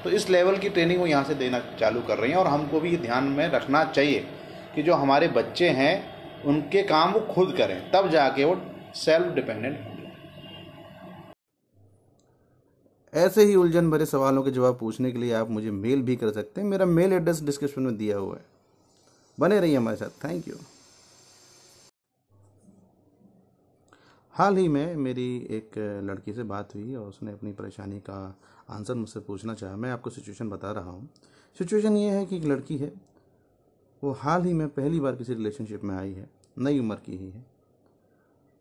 तो इस लेवल की ट्रेनिंग वो यहाँ से देना चालू कर रही हैं और हमको भी ये ध्यान में रखना चाहिए कि जो हमारे बच्चे हैं, उनके काम वो खुद करें, तब जाके वो सेल्फ डिपेंडेंट होंगे ऐसे ही उलझन भरे सवालों के जवाब पूछने के लिए आप मुझे मेल भी कर सकते हैं। मेरा मेल एड्रेस डिस्क्रिप्शन में दिया हुआ है। बने रहिए हमारे साथ। थैंक यू हाल ही में मेरी एक लड़की से बात हुई और उसने अपनी परेशानी का आंसर मुझसे पूछना चाहा। मैं आपको सिचुएशन बता रहा हूँ। सिचुएशन ये है कि एक लड़की है। वो हाल ही में पहली बार किसी रिलेशनशिप में आई है। नई उम्र की ही है।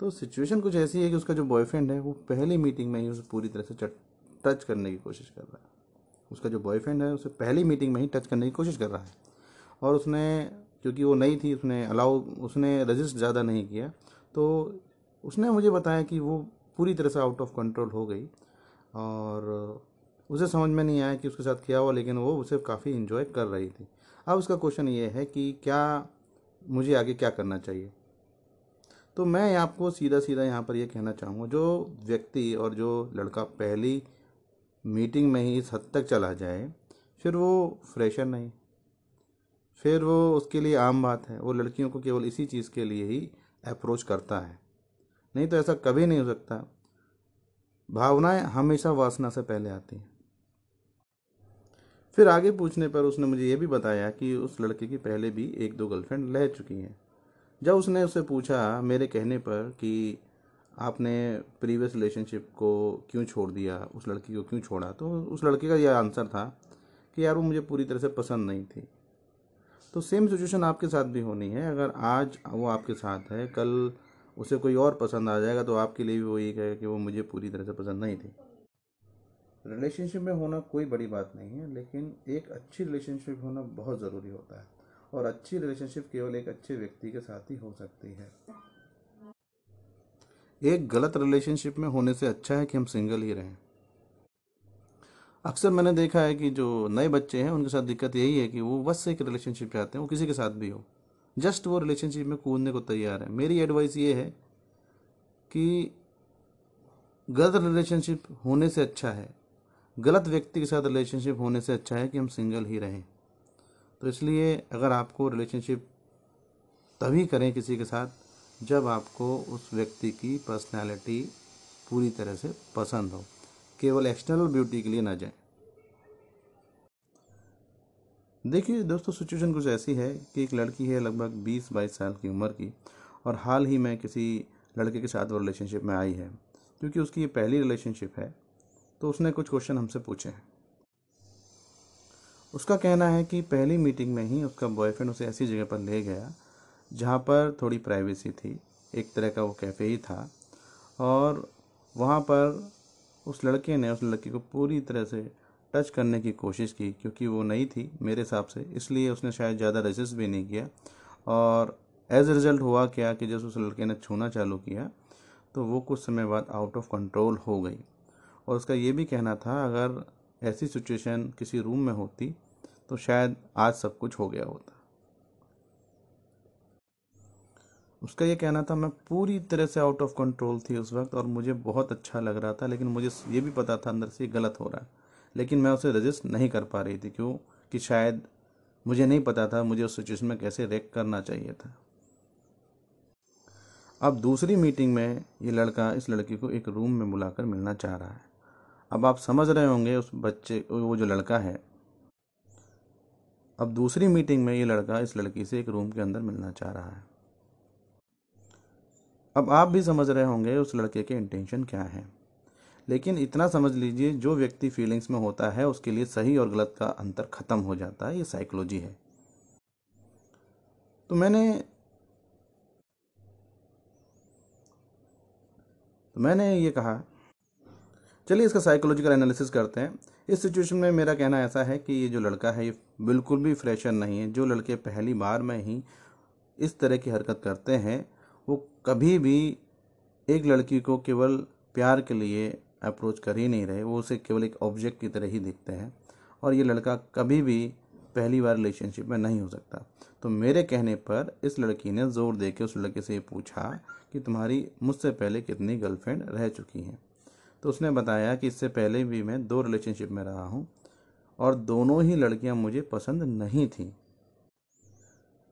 तो सिचुएशन कुछ ऐसी है कि उसका जो बॉयफ्रेंड है, वो पहली मीटिंग में ही उसे पूरी तरह से चट- टच करने की कोशिश कर रहा है। उसका जो बॉयफ्रेंड है, उसे पहली मीटिंग में ही टच करने की कोशिश कर रहा है। और उसने, क्योंकि वो नई थी, उसने अलाउ उसने रजिस्ट ज़्यादा नहीं किया तो उसने मुझे बताया कि वो पूरी तरह से आउट ऑफ़ कंट्रोल हो गई। और उसे समझ में नहीं आया कि उसके साथ क्या हुआ, लेकिन वो उसे काफ़ी इन्जॉय कर रही थी। अब उसका क्वेश्चन ये है कि क्या मुझे आगे क्या करना चाहिए? तो मैं आपको सीधा सीधा यहाँ पर यह कहना चाहूँगा, जो व्यक्ति और जो लड़का पहली मीटिंग में ही इस हद तक चला जाए, फिर वो फ्रेशर नहीं। फिर वो उसके लिए आम बात है। वो लड़कियों को केवल इसी चीज़ के लिए ही अप्रोच करता है। नहीं तो ऐसा कभी नहीं हो सकता। भावनाएँ हमेशा वासना से पहले आती हैं। फिर आगे पूछने पर उसने मुझे ये भी बताया कि उस लड़के की पहले भी एक दो गर्लफ्रेंड रह चुकी हैं। जब उसने उससे पूछा मेरे कहने पर कि आपने प्रीवियस रिलेशनशिप को क्यों छोड़ दिया? उस लड़की को क्यों छोड़ा? तो उस लड़के का यह आंसर था कि यार वो मुझे पूरी तरह से पसंद नहीं थी। तो सेम सिचुएशन आपके साथ भी होनी है। अगर आज वो आपके साथ है, कल उसे कोई और पसंद आ जाएगा तो आपके लिए भी वो यही कहेगा कि वो मुझे पूरी तरह से पसंद नहीं थी। रिलेशनशिप में होना कोई बड़ी बात नहीं है, लेकिन एक अच्छी रिलेशनशिप होना बहुत ज़रूरी होता है। और अच्छी रिलेशनशिप केवल एक अच्छे व्यक्ति के साथ ही हो सकती है। एक गलत रिलेशनशिप में होने से अच्छा है कि हम सिंगल ही रहें। अक्सर मैंने देखा है कि जो नए बच्चे हैं, उनके साथ दिक्कत यही है कि वो बस एक रिलेशनशिप चाहते हैं, वो किसी के साथ भी हो। जस्ट वो रिलेशनशिप में कूदने को तैयार है। मेरी एडवाइस ये है कि गलत रिलेशनशिप होने से अच्छा है। गलत व्यक्ति के साथ रिलेशनशिप होने से अच्छा है कि हम सिंगल ही रहें। तो इसलिए अगर आपको रिलेशनशिप तभी करें किसी के साथ जब आपको उस व्यक्ति की पर्सनैलिटी पूरी तरह से पसंद हो, केवल एक्सटर्नल ब्यूटी के लिए ना जाए। देखिए दोस्तों सिचुएशन कुछ ऐसी है कि एक लड़की है लगभग 20-22 साल की उम्र की और हाल ही में किसी लड़के के साथ वो रिलेशनशिप में आई है। क्योंकि उसकी ये पहली रिलेशनशिप है तो उसने कुछ क्वेश्चन हमसे पूछे हैं। उसका कहना है कि पहली मीटिंग में ही उसका बॉयफ्रेंड उसे ऐसी जगह पर ले गया जहाँ पर थोड़ी प्राइवेसी थी, एक तरह का वो कैफ़े ही था और वहाँ पर उस लड़के ने, उस लड़की को पूरी तरह से टच करने की कोशिश की क्योंकि वो नई थी मेरे हिसाब से, इसलिए उसने शायद ज़्यादा रजिस्ट भी नहीं किया और एज ए रिज़ल्ट हुआ क्या कि जब उस लड़के ने छूना चालू किया तो वो कुछ समय बाद आउट ऑफ़ कंट्रोल हो गई। और उसका ये भी कहना था, अगर ऐसी सिचुएशन किसी रूम में होती तो शायद आज सब कुछ हो गया होता। उसका ये कहना था, मैं पूरी तरह से आउट ऑफ़ कंट्रोल थी उस वक्त और मुझे बहुत अच्छा लग रहा था, लेकिन मुझे ये भी पता था अंदर से गलत हो रहा है। लेकिन मैं उसे रजिस्ट नहीं कर पा रही थी, क्यों? कि शायद मुझे नहीं पता था मुझे उस सिचुएशन में कैसे रेक करना चाहिए था। अब दूसरी मीटिंग में ये लड़का, इस लड़की को एक रूम में बुलाकर मिलना चाह रहा है। अब आप समझ रहे होंगे उस बच्चे, वो जो लड़का है। अब दूसरी मीटिंग में ये लड़का इस लड़की से एक रूम के अंदर मिलना चाह रहा है। अब आप भी समझ रहे होंगे उस लड़के के इंटेंशन क्या है। लेकिन इतना समझ लीजिए, जो व्यक्ति फीलिंग्स में होता है, उसके लिए सही और गलत का अंतर खत्म हो जाता है, ये साइकोलॉजी है। तो मैंने तो मैंने ये कहा। चलिए इसका साइकोलॉजिकल एनालिसिस करते हैं। इस सिचुएशन में मेरा कहना ऐसा है कि ये जो लड़का है, ये बिल्कुल भी फ्रेशर नहीं है। जो लड़के पहली बार में ही इस तरह की हरकत करते हैं कभी भी एक लड़की को केवल प्यार के लिए अप्रोच कर ही नहीं रहे, वो उसे केवल एक ऑब्जेक्ट की तरह ही दिखते हैं और ये लड़का कभी भी पहली बार रिलेशनशिप में नहीं हो सकता। तो मेरे कहने पर इस लड़की ने ज़ोर दे के उस लड़के से पूछा कि तुम्हारी मुझसे पहले कितनी गर्लफ्रेंड रह चुकी हैं? तो उसने बताया कि इससे पहले भी मैं दो रिलेशनशिप में रहा हूँ और दोनों ही लड़कियाँ मुझे पसंद नहीं थीं।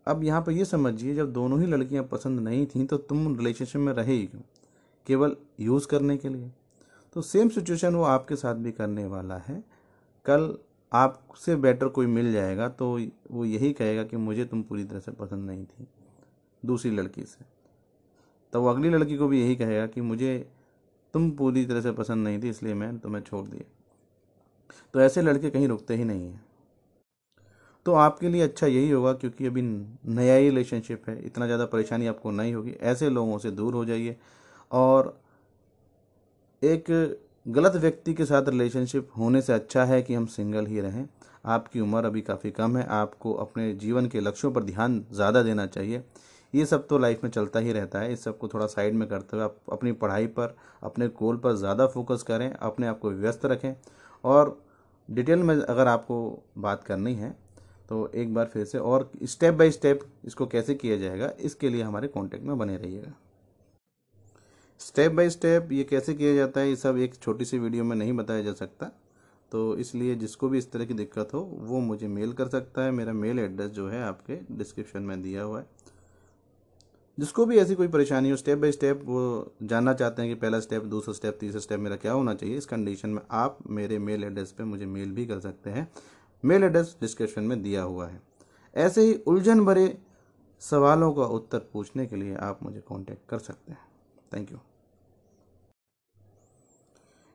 अब यहाँ पर ये समझिए, जब दोनों ही लड़कियाँ पसंद नहीं थीं तो तुम रिलेशनशिप में रहे ही क्यों? केवल यूज़ करने के लिए। तो सेम सिचुएशन वो आपके साथ भी करने वाला है। कल आपसे बेटर कोई मिल जाएगा तो वो यही कहेगा कि मुझे तुम पूरी तरह से पसंद नहीं थी, दूसरी लड़की से। तो वो अगली लड़की को भी यही कहेगा कि मुझे तुम पूरी तरह से पसंद नहीं थी, इसलिए मैं तुम्हें छोड़ दिया। तो ऐसे लड़के कहीं रुकते ही नहीं हैं। तो आपके लिए अच्छा यही होगा क्योंकि अभी नया ही रिलेशनशिप है, इतना ज़्यादा परेशानी आपको नहीं होगी। ऐसे लोगों से दूर हो जाइए और एक गलत व्यक्ति के साथ रिलेशनशिप होने से अच्छा है कि हम सिंगल ही रहें। आपकी उम्र अभी काफ़ी कम है, आपको अपने जीवन के लक्ष्यों पर ध्यान ज़्यादा देना चाहिए। ये सब तो लाइफ में चलता ही रहता है, इस सबको थोड़ा साइड में करते हुए आप अपनी पढ़ाई पर, अपने गोल पर ज़्यादा फोकस करें, अपने आप को व्यस्त रखें। और डिटेल में अगर आपको बात करनी है तो एक बार फिर से और स्टेप बाय स्टेप इसको कैसे किया जाएगा, इसके लिए हमारे कांटेक्ट में बने रहिएगा। स्टेप बाय स्टेप ये कैसे किया जाता है, ये सब एक छोटी सी वीडियो में नहीं बताया जा सकता। तो इसलिए जिसको भी इस तरह की दिक्कत हो, वो मुझे मेल कर सकता है। मेरा मेल एड्रेस जो है आपके डिस्क्रिप्शन में दिया हुआ है। जिसको भी ऐसी कोई परेशानी हो स्टेप बाय स्टेप वो जानना चाहते हैं कि पहला स्टेप दूसरा स्टेप तीसरा स्टेप मेरा क्या होना चाहिए, इस कंडीशन में आप मेरे मेल एड्रेस पे मुझे मेल भी कर सकते हैं। मेल एड्रेस डिस्क्रिप्शन में दिया हुआ है। ऐसे ही उलझन भरे सवालों का उत्तर पूछने के लिए आप मुझे कांटेक्ट कर सकते हैं। थैंक यू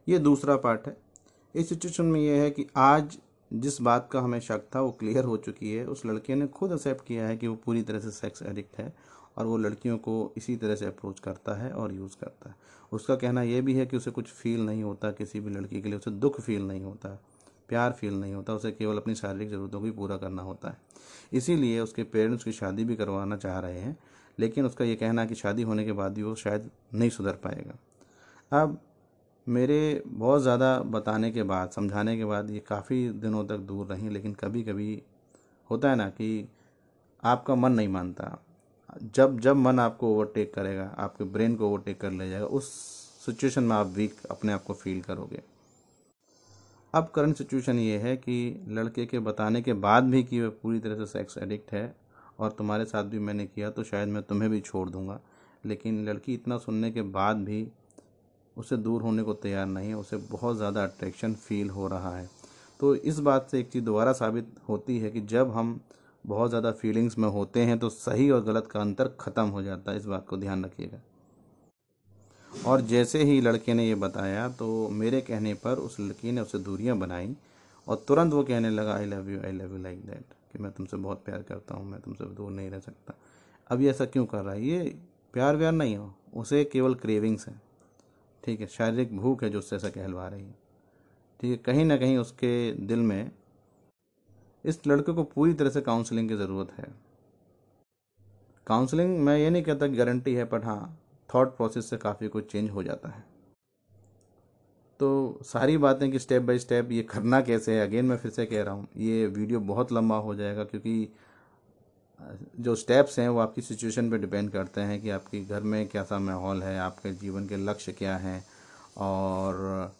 ये दूसरा पार्ट है। इस सिचुएशन में यह है कि आज जिस बात का हमें शक था वो क्लियर हो चुकी है। उस लड़के ने खुद एक्सेप्ट किया है कि वो पूरी तरह से सेक्स एडिक्ट है और वो लड़कियों को इसी तरह से अप्रोच करता है और यूज़ करता है। उसका कहना यह भी है कि उसे कुछ फील नहीं होता, किसी भी लड़की के लिए उसे दुख फील नहीं होता। प्यार फील नहीं होता, उसे केवल अपनी शारीरिक ज़रूरतों को पूरा करना होता है। इसीलिए उसके पेरेंट्स की शादी भी करवाना चाह रहे हैं, लेकिन उसका ये कहना कि शादी होने के बाद भी वो शायद नहीं सुधर पाएगा। अब मेरे बहुत ज़्यादा बताने के बाद, समझाने के बाद ये काफ़ी दिनों तक दूर रहीं, लेकिन कभी कभी होता है ना कि आपका मन नहीं मानता। जब जब मन आपको ओवरटेक करेगा, आपके ब्रेन को ओवरटेक कर ले जाएगा, उस सिचुएशन में आप वीक अपने आप को फील करोगे। अब करंट सिचुएशन ये है कि लड़के के बताने के बाद भी कि वह पूरी तरह से सेक्स एडिक्ट है और तुम्हारे साथ भी मैंने किया तो शायद मैं तुम्हें भी छोड़ दूँगा। लेकिन लड़की इतना सुनने के बाद भी उसे दूर होने को तैयार नहीं है, उसे बहुत ज़्यादा अट्रैक्शन फील हो रहा है। तो इस बात से एक चीज़ दोबारा साबित होती है कि जब हम बहुत ज़्यादा फीलिंग्स में होते हैं तो सही और गलत का अंतर ख़त्म हो जाता है। इस बात को ध्यान रखिएगा। और जैसे ही लड़के ने ये बताया तो मेरे कहने पर उस लड़की ने उसे दूरियाँ बनाई और तुरंत वो कहने लगा I love you I love you like that कि मैं तुमसे बहुत प्यार करता हूँ, मैं तुमसे दूर नहीं रह सकता। अब ये ऐसा क्यों कर रहा है? ये प्यार व्यार नहीं हो, उसे केवल क्रेविंग्स है। ठीक है, शारीरिक भूख है जो उससे ऐसा कहलवा रही है। ठीक है, कहीं ना कहीं उसके दिल में इस लड़के को पूरी तरह से काउंसलिंग की ज़रूरत है। काउंसलिंग मैं ये नहीं कहता गारंटी है बट हाँ थॉट प्रोसेस से काफ़ी कुछ चेंज हो जाता है। तो सारी बातें कि स्टेप बाय स्टेप ये करना कैसे है अगेन मैं फिर से कह रहा हूँ, ये वीडियो बहुत लंबा हो जाएगा क्योंकि, जो स्टेप्स हैं वो आपकी सिचुएशन पे डिपेंड करते हैं कि आपके घर में कैसा माहौल है, आपके जीवन के लक्ष्य क्या हैं और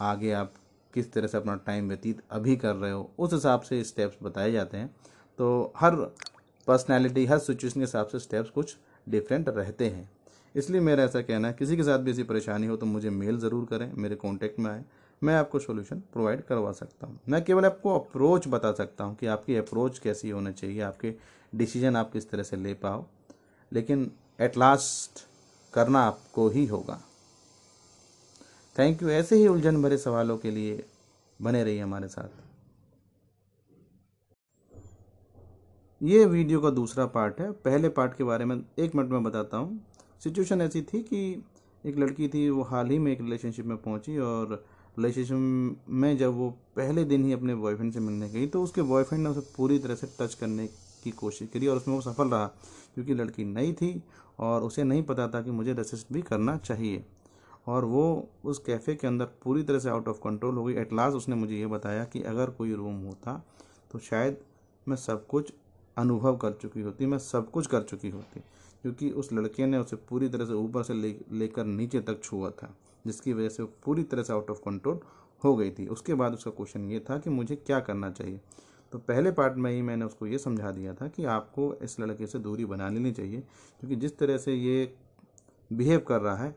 आगे आप किस तरह से अपना टाइम व्यतीत अभी कर रहे हो, उस हिसाब से स्टेप्स बताए जाते हैं। तो हर पर्सनैलिटी हर सिचुएशन के हिसाब से स्टेप्स कुछ डिफरेंट रहते हैं। इसलिए मेरा ऐसा कहना है, किसी के साथ भी ऐसी परेशानी हो तो मुझे मेल ज़रूर करें, मेरे कॉन्टैक्ट में आए। मैं आपको सोल्यूशन प्रोवाइड करवा सकता हूँ। मैं केवल आपको अप्रोच बता सकता हूँ कि आपकी अप्रोच कैसी होनी चाहिए, आपके डिसीज़न आप किस तरह से ले पाओ। लेकिन एट लास्ट करना आपको ही होगा। थैंक यू ऐसे ही उलझन भरे सवालों के लिए बने रहिए हमारे साथ। ये वीडियो का दूसरा पार्ट है। पहले पार्ट के बारे में एक मिनट में बताता हूँ। सिचुएशन ऐसी थी कि एक लड़की थी, वो हाल ही में एक रिलेशनशिप में पहुँची और रिलेशनशिप में जब वो पहले दिन ही अपने बॉयफ्रेंड से मिलने गई तो उसके बॉयफ्रेंड ने उसे पूरी तरह से टच करने की कोशिश करी और उसमें वो सफल रहा क्योंकि लड़की नई थी और उसे नहीं पता था कि मुझे रेसिस्ट भी करना चाहिए। और वो उस कैफ़े के अंदर पूरी तरह से आउट ऑफ़ कंट्रोल हो गई। एट लास्ट उसने मुझे ये बताया कि अगर कोई रूम होता तो शायद मैं सब कुछ अनुभव कर चुकी होती, मैं सब कुछ कर चुकी होती। क्योंकि उस लड़के ने उसे पूरी तरह से ऊपर से ले, लेकर नीचे तक छुआ था, जिसकी वजह से वो पूरी तरह से आउट ऑफ़ कंट्रोल हो गई थी। उसके बाद उसका क्वेश्चन ये था कि मुझे क्या करना चाहिए? तो पहले पार्ट में ही मैंने उसको ये समझा दिया था कि आपको इस लड़के से दूरी बना लेनी चाहिए, क्योंकि जिस तरह से ये बिहेव कर रहा है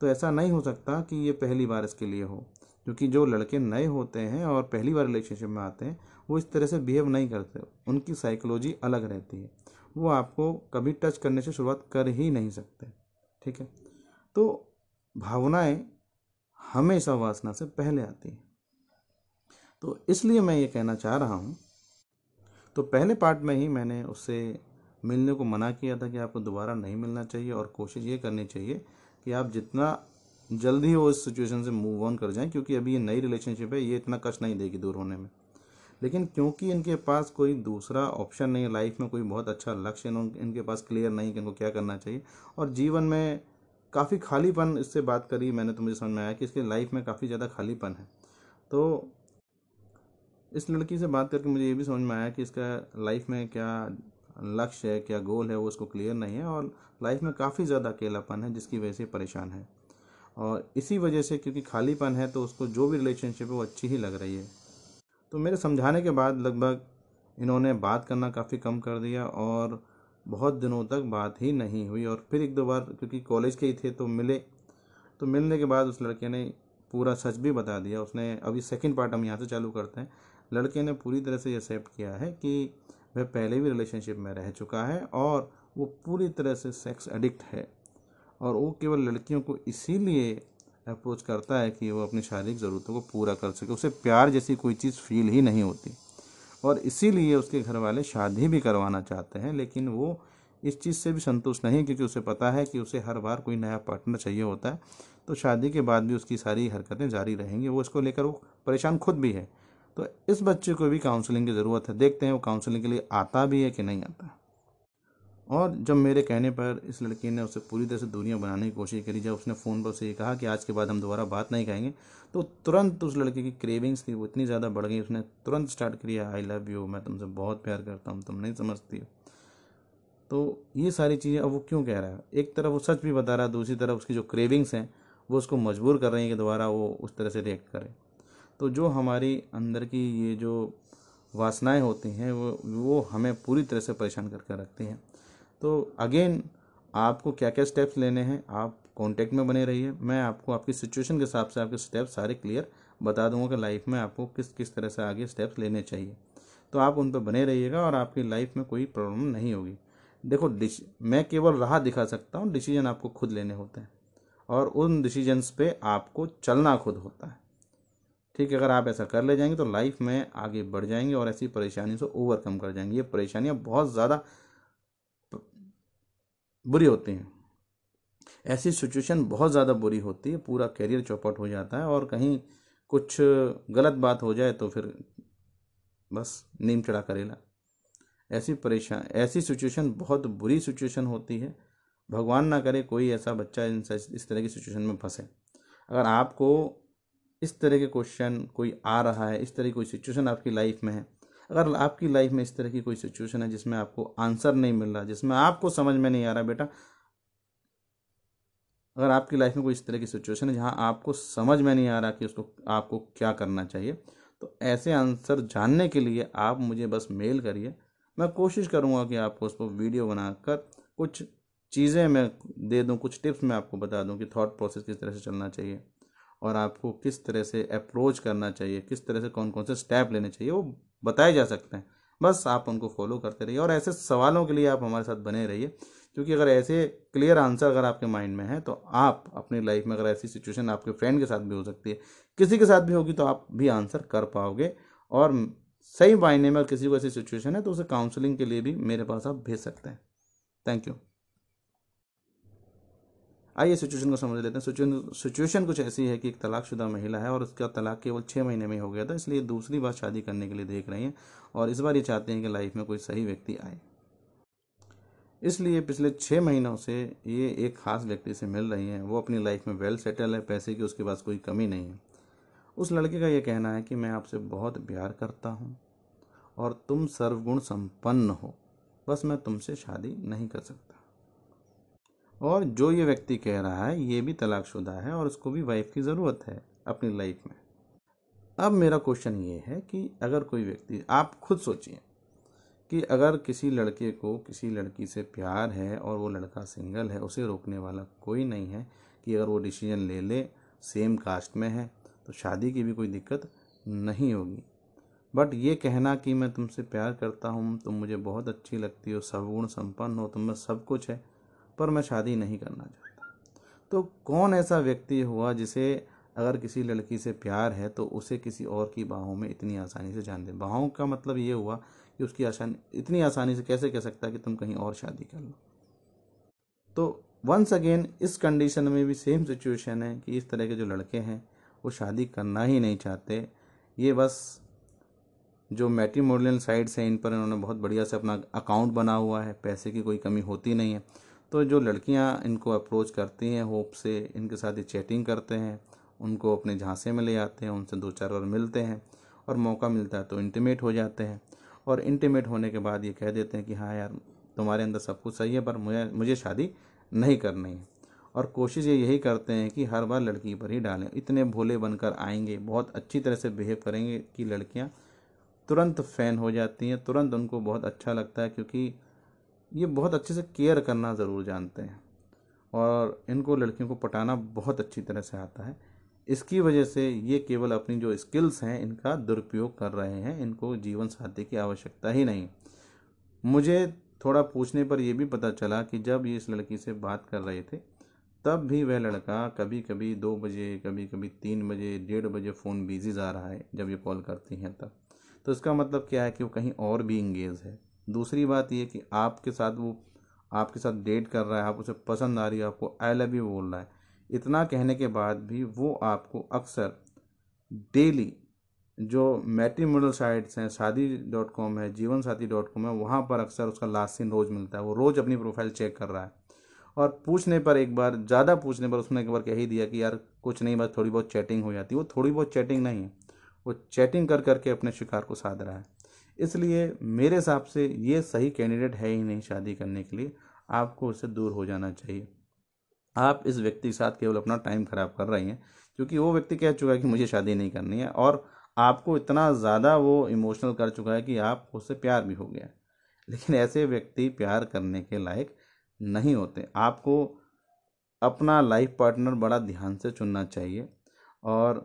तो ऐसा नहीं हो सकता कि ये पहली बार इसके लिए हो, क्योंकि जो लड़के नए होते हैं और पहली बार रिलेशनशिप में आते हैं, वो इस तरह से बिहेव नहीं करते। उनकी साइकोलॉजी अलग रहती है। वो आपको कभी टच करने से शुरुआत कर ही नहीं सकते। ठीक है? तो भावनाएँ हमेशा वासना से पहले आती हैं। तो इसलिए मैं ये कहना चाह रहा हूँ तो पहले पार्ट में ही मैंने उससे मिलने को मना किया था कि आपको दोबारा नहीं मिलना चाहिए और कोशिश ये करनी चाहिए कि आप जितना जल्दी हो इस सिचुएशन से मूव ऑन कर जाएँ, क्योंकि अभी ये नई रिलेशनशिप है, ये इतना कष्ट नहीं देगी दूर होने में। लेकिन क्योंकि इनके पास कोई दूसरा ऑप्शन नहीं है लाइफ में कोई बहुत अच्छा लक्ष्य इनके पास क्लियर नहीं कि इनको क्या करना चाहिए। और जीवन में काफ़ी खालीपन, इससे बात करी मैंने तो मुझे समझ में आया कि इसके लाइफ में काफ़ी ज़्यादा खालीपन है। तो इस लड़की से बात करके मुझे ये भी समझ में आया कि इसका लाइफ में क्या लक्ष्य है, क्या गोल है, वो उसको क्लियर नहीं है और लाइफ में काफ़ी ज़्यादा अकेलापन है, जिसकी वजह से परेशान है। और इसी वजह से क्योंकि खालीपन है तो उसको जो भी रिलेशनशिप है, वो अच्छी ही लग रही है। तो मेरे समझाने के बाद लगभग इन्होंने बात करना काफ़ी कम कर दिया और बहुत दिनों तक बात ही नहीं हुई और फिर एक दो बार क्योंकि कॉलेज के ही थे तो मिले तो मिलने के बाद उस लड़के ने पूरा सच भी बता दिया। उसने अभी सेकंड पार्ट हम यहाँ से चालू करते हैं। लड़के ने पूरी तरह से एक्सेप्ट किया है कि वह पहले भी रिलेशनशिप में रह चुका है और वो पूरी तरह से सेक्स एडिक्ट है और वो केवल लड़कियों को इसीलिए अप्रोच करता है कि वो अपनी शारीरिक ज़रूरतों को पूरा कर सके। उसे प्यार जैसी कोई चीज़ फील ही नहीं होती। और इसीलिए उसके घर वाले शादी भी करवाना चाहते हैं, लेकिन वो इस चीज़ से भी संतुष्ट नहीं क्योंकि उसे पता है कि उसे हर बार कोई नया पार्टनर चाहिए होता है। तो शादी के बाद भी उसकी सारी हरकतें जारी रहेंगी। वो इसको लेकर वो परेशान खुद भी है। तो इस बच्चे को भी काउंसलिंग की ज़रूरत है। देखते हैं वो काउंसलिंग के लिए आता भी है कि नहीं आता। और जब मेरे कहने पर इस लड़की ने उसे पूरी तरह से दूरियाँ बनाने की कोशिश करी, जब उसने फ़ोन पर उसे ये कहा कि आज के बाद हम दोबारा बात नहीं करेंगे तो तुरंत उस लड़के की क्रेविंग्स थी, वो इतनी ज़्यादा बढ़ गई, उसने तुरंत स्टार्ट किया आई लव यू मैं तुमसे बहुत प्यार करता हूँ, तुम नहीं समझती तो ये सारी चीज़ें, अब वो क्यों कह रहा है? एक तरफ़ वो सच भी बता रहा है, दूसरी तरफ़ उसकी जो क्रेविंग्स हैं, वो उसको मजबूर कर रही हैं कि दोबारा वो उस तरह से रिएक्ट करे। तो जो हमारी अंदर की ये जो वासनाएँ होती हैं, वो वो हमें पूरी तरह से परेशान करके रखती हैं। तो अगेन, आपको क्या क्या स्टेप्स लेने हैं? आप कांटेक्ट में बने रहिए। मैं आपको आपकी सिचुएशन के हिसाब से आपके स्टेप्स सारे क्लियर बता दूँगा कि लाइफ में आपको किस किस तरह से आगे स्टेप्स लेने चाहिए। तो आप उन पर बने रहिएगा और आपकी लाइफ में कोई प्रॉब्लम नहीं होगी। देखो मैं केवल राह दिखा सकता हूँ डिसीज़न आपको खुद लेने होते हैं। और उन डिसीजंस पे आपको चलना खुद होता है। ठीक है, अगर आप ऐसा कर ले जाएँगे तो लाइफ में आगे बढ़ जाएँगे और ऐसी परेशानी से ओवरकम कर जाएँगे। ये परेशानियाँ बहुत ज़्यादा बुरी होती हैं। ऐसी सिचुएशन बहुत ज़्यादा बुरी होती है, पूरा करियर चौपट हो जाता है और कहीं कुछ गलत बात हो जाए तो फिर बस नीम चढ़ा करेला। ऐसी परेशान, ऐसी सिचुएशन बहुत बुरी सिचुएशन होती है। भगवान ना करे कोई ऐसा बच्चा इन इस तरह की सिचुएशन में फंसे। अगर आपको इस तरह के क्वेश्चन कोई आ रहा है, इस तरह की कोई सिचुएशन आपकी लाइफ में है अगर आपकी लाइफ में इस तरह की कोई सिचुएशन है जिसमें आपको आंसर नहीं मिल रहा, जिसमें आपको समझ में नहीं आ रहा बेटा, अगर आपकी लाइफ में कोई इस तरह की सिचुएशन है जहाँ आपको समझ में नहीं आ रहा कि उसको, आपको क्या करना चाहिए तो ऐसे आंसर जानने के लिए आप मुझे बस मेल करिए। मैं कोशिश करूँगा कि आपको उस पर वीडियो बनाकर कुछ चीज़ें मैं दे दूँ, कुछ टिप्स मैं आपको बता दूँ कि थॉट प्रोसेस किस तरह से चलना चाहिए और आपको किस तरह से अप्रोच करना चाहिए, किस तरह से कौन कौन से स्टेप लेने चाहिए, वो बताए जा सकते हैं। बस आप उनको फॉलो करते रहिए और ऐसे सवालों के लिए आप हमारे साथ बने रहिए, क्योंकि अगर ऐसे क्लियर आंसर अगर आपके माइंड में है तो आप अपनी लाइफ में अगर ऐसी सिचुएशन आपके फ्रेंड के साथ भी हो सकती है। किसी के साथ भी होगी तो आप भी आंसर कर पाओगे और सही मायने में किसी को ऐसी सिचुएशन है तो उसे काउंसलिंग के लिए भी मेरे पास आप भेज सकते हैं। थैंक यू आइए सिचुएशन को समझ लेते हैं। सिचुएशन कुछ ऐसी है कि एक तलाकशुदा महिला है और उसका तलाक केवल छः महीने में हो गया था, इसलिए दूसरी बार शादी करने के लिए देख रही हैं और इस बार ये चाहते हैं कि लाइफ में कोई सही व्यक्ति आए। इसलिए पिछले छः महीनों से ये एक खास व्यक्ति से मिल रही हैं। वो अपनी लाइफ में वेल सेटल है, पैसे की उसके पास कोई कमी नहीं है। उस लड़के का ये कहना है कि मैं आपसे बहुत प्यार करता हूँ और तुम सर्वगुण संपन्न हो। बस मैं तुमसे शादी नहीं कर सकता। और जो ये व्यक्ति कह रहा है, ये भी तलाकशुदा है और उसको भी वाइफ की ज़रूरत है अपनी लाइफ में। अब मेरा क्वेश्चन ये है कि अगर कोई व्यक्ति, आप खुद सोचिए कि अगर किसी लड़के को किसी लड़की से प्यार है और वो लड़का सिंगल है, उसे रोकने वाला कोई नहीं है कि अगर वो डिसीज़न ले ले सेम कास्ट में है तो शादी की भी कोई दिक्कत नहीं होगी। बट ये कहना कि मैं तुमसे प्यार करता हूँ, तुम मुझे बहुत अच्छी लगती हो सवगुण संपन्न हो, तुम में सब कुछ है पर मैं शादी नहीं करना चाहता। तो कौन ऐसा व्यक्ति हुआ जिसे अगर किसी लड़की से प्यार है तो उसे किसी और की बाहों में इतनी आसानी से जान दे? बाहों का मतलब ये हुआ कि उसकी आसानी, इतनी आसानी से कैसे कह सकता है कि तुम कहीं और शादी कर लो? तो वंस अगेन इस कंडीशन में भी सेम सिचुएशन है कि इस तरह के जो लड़के हैं, वो शादी करना ही नहीं चाहते। ये बस जो मैट्रीमोनियल साइट्स हैं इन पर इन्होंने बहुत बढ़िया से अपना अकाउंट बना हुआ है, पैसे की कोई कमी होती नहीं है। तो जो लड़कियाँ इनको अप्रोच करती हैं होप से इनके साथ ही चैटिंग करते हैं, उनको अपने झांसे में ले आते हैं, उनसे दो चार बार मिलते हैं और मौका मिलता है तो इंटीमेट हो जाते हैं। और इंटीमेट होने के बाद ये कह देते हैं कि हाँ यार, तुम्हारे अंदर सब कुछ सही है, पर मुझे मुझे शादी नहीं करनी है। और कोशिश ये यही करते हैं कि हर बार लड़की पर ही डालें। इतने भोले बनकर आएँगे, बहुत अच्छी तरह से बिहेव करेंगे कि लड़कियाँ तुरंत फ़ैन हो जाती हैं, तुरंत उनको बहुत अच्छा लगता है, क्योंकि ये बहुत अच्छे से केयर करना ज़रूर जानते हैं। और इनको लड़कियों को पटाना बहुत अच्छी तरह से आता है। इसकी वजह से ये केवल अपनी जो स्किल्स हैं, इनका दुरुपयोग कर रहे हैं। इनको जीवन साथी की आवश्यकता ही नहीं। मुझे थोड़ा पूछने पर यह भी पता चला कि जब ये इस लड़की से बात कर रहे थे, तब भी वह लड़का कभी कभी दो बजे कभी कभी तीन बजे, डेढ़ बजे फ़ोन बिज़ी जा रहा है जब ये कॉल करती हैं तब। तो इसका मतलब क्या है कि वो कहीं और भी इंगेज है। दूसरी बात ये कि आपके साथ वो, आपके साथ डेट कर रहा है, आप उसे पसंद आ रही है, आपको आई लव यू बोल रहा है। इतना कहने के बाद भी वो आपको अक्सर डेली जो मैट्रीमोनल साइट्स हैं, शादी डॉट कॉम है, जीवन साथी डॉट कॉम है, वहाँ पर अक्सर उसका लास्ट सीन रोज़ मिलता है। वो रोज़ अपनी प्रोफ़ाइल चेक कर रहा है। और पूछने पर एक बार, ज़्यादा पूछने पर उसने एक बार कह ही दिया कि यार कुछ नहीं, बस थोड़ी बहुत चैटिंग हो जाती है। वो थोड़ी बहुत चैटिंग नहीं है। वो चैटिंग कर करके अपने शिकार को साध रहा है। इसलिए मेरे हिसाब से ये सही कैंडिडेट है ही नहीं शादी करने के लिए। आपको उससे दूर हो जाना चाहिए। आप इस व्यक्ति के साथ केवल अपना टाइम ख़राब कर रही हैं, क्योंकि वो व्यक्ति कह चुका है कि मुझे शादी नहीं करनी है और आपको इतना ज़्यादा वो इमोशनल कर चुका है कि आप उससे प्यार भी हो गया लेकिन ऐसे व्यक्ति प्यार करने के लायक नहीं होते। आपको अपना लाइफ पार्टनर बड़ा ध्यान से चुनना चाहिए और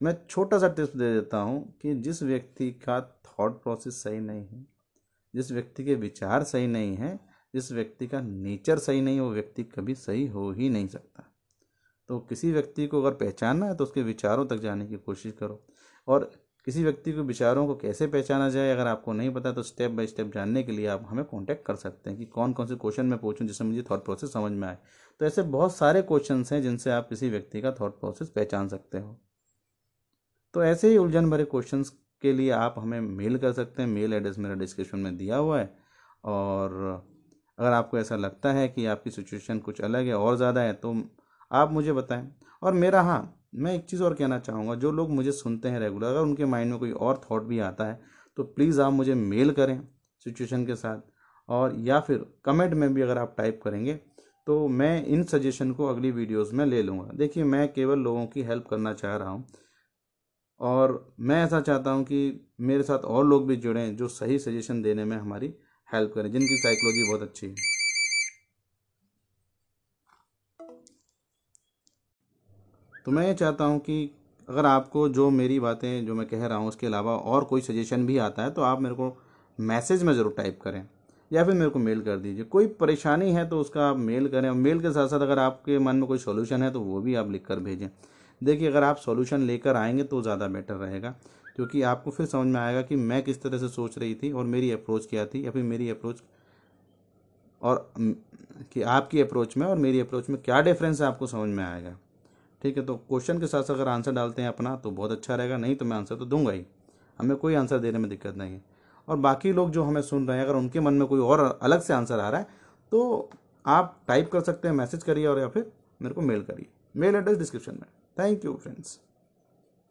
मैं छोटा सा टिप्स दे देता हूँ कि जिस व्यक्ति का थॉट प्रोसेस सही नहीं है, जिस व्यक्ति के विचार सही नहीं है, जिस व्यक्ति का नेचर सही नहीं, वो व्यक्ति कभी सही हो ही नहीं सकता। तो किसी व्यक्ति को अगर पहचानना है तो उसके विचारों तक जाने की कोशिश करो और किसी व्यक्ति के विचारों को कैसे पहचाना जाए, अगर आपको नहीं पता तो स्टेप बाय स्टेप जानने के लिए आप हमें कांटेक्ट कर सकते हैं कि कौन कौन से क्वेश्चन मैं पूछूँ जिससे मुझे थॉट प्रोसेस समझ में आए। तो ऐसे बहुत सारे क्वेश्चन हैं जिनसे आप किसी व्यक्ति का थॉट प्रोसेस पहचान सकते हो। तो ऐसे ही उलझन भरे क्वेश्चन के लिए आप हमें मेल कर सकते हैं। मेल एड्रेस मेरा डिस्क्रिप्शन में दिया हुआ है। और अगर आपको ऐसा लगता है कि आपकी सिचुएशन कुछ अलग है और ज़्यादा है तो आप मुझे बताएँ। और मेरा हाँ मैं एक चीज़ और कहना चाहूँगा, जो लोग मुझे सुनते हैं रेगुलर अगर उनके माइंड में कोई और थॉट भी आता है तो प्लीज़ आप मुझे मेल करें सिचुएशन के साथ। और या फिर कमेंट में भी अगर आप टाइप करेंगे तो मैं इन सजेशन को अगली वीडियोस में ले लूँगा। देखिए, मैं केवल लोगों की हेल्प करना चाह रहा हूँ। और मैं ऐसा चाहता हूँ कि मेरे साथ और लोग भी जुड़ें जो सही सजेशन देने में हमारी हेल्प करें, जिनकी साइकोलॉजी बहुत अच्छी है। तो मैं ये चाहता हूँ कि अगर आपको जो मेरी बातें, जो मैं कह रहा हूँ, उसके अलावा और कोई सजेशन भी आता है तो आप मेरे को मैसेज में ज़रूर टाइप करें या फिर मेरे को मेल कर दीजिए। कोई परेशानी है तो उसका आप मेल करें और मेल के साथ साथ अगर आपके मन में कोई सोल्यूशन है तो वो भी आप लिख कर भेजें। देखिए, अगर आप सॉल्यूशन लेकर आएँगे तो ज़्यादा बेटर रहेगा, क्योंकि आपको फिर समझ में आएगा कि मैं किस तरह से सोच रही थी और मेरी अप्रोच क्या थी, या फिर मेरी अप्रोच और कि आपकी अप्रोच में और मेरी अप्रोच में क्या डिफरेंस है, आपको समझ में आएगा। ठीक है तो क्वेश्चन के साथ साथ अगर आंसर डालते हैं अपना तो बहुत अच्छा रहेगा, नहीं तो मैं आंसर तो दूँगा ही। हमें कोई आंसर देने में दिक्कत नहीं है। और बाकी लोग जो हमें सुन रहे हैं, अगर उनके मन में कोई और अलग से आंसर आ रहा है तो आप टाइप कर सकते हैं मैसेज करिए और या फिर मेरे को मेल करिए। मेल एड्रेस डिस्क्रिप्शन में। Thank you friends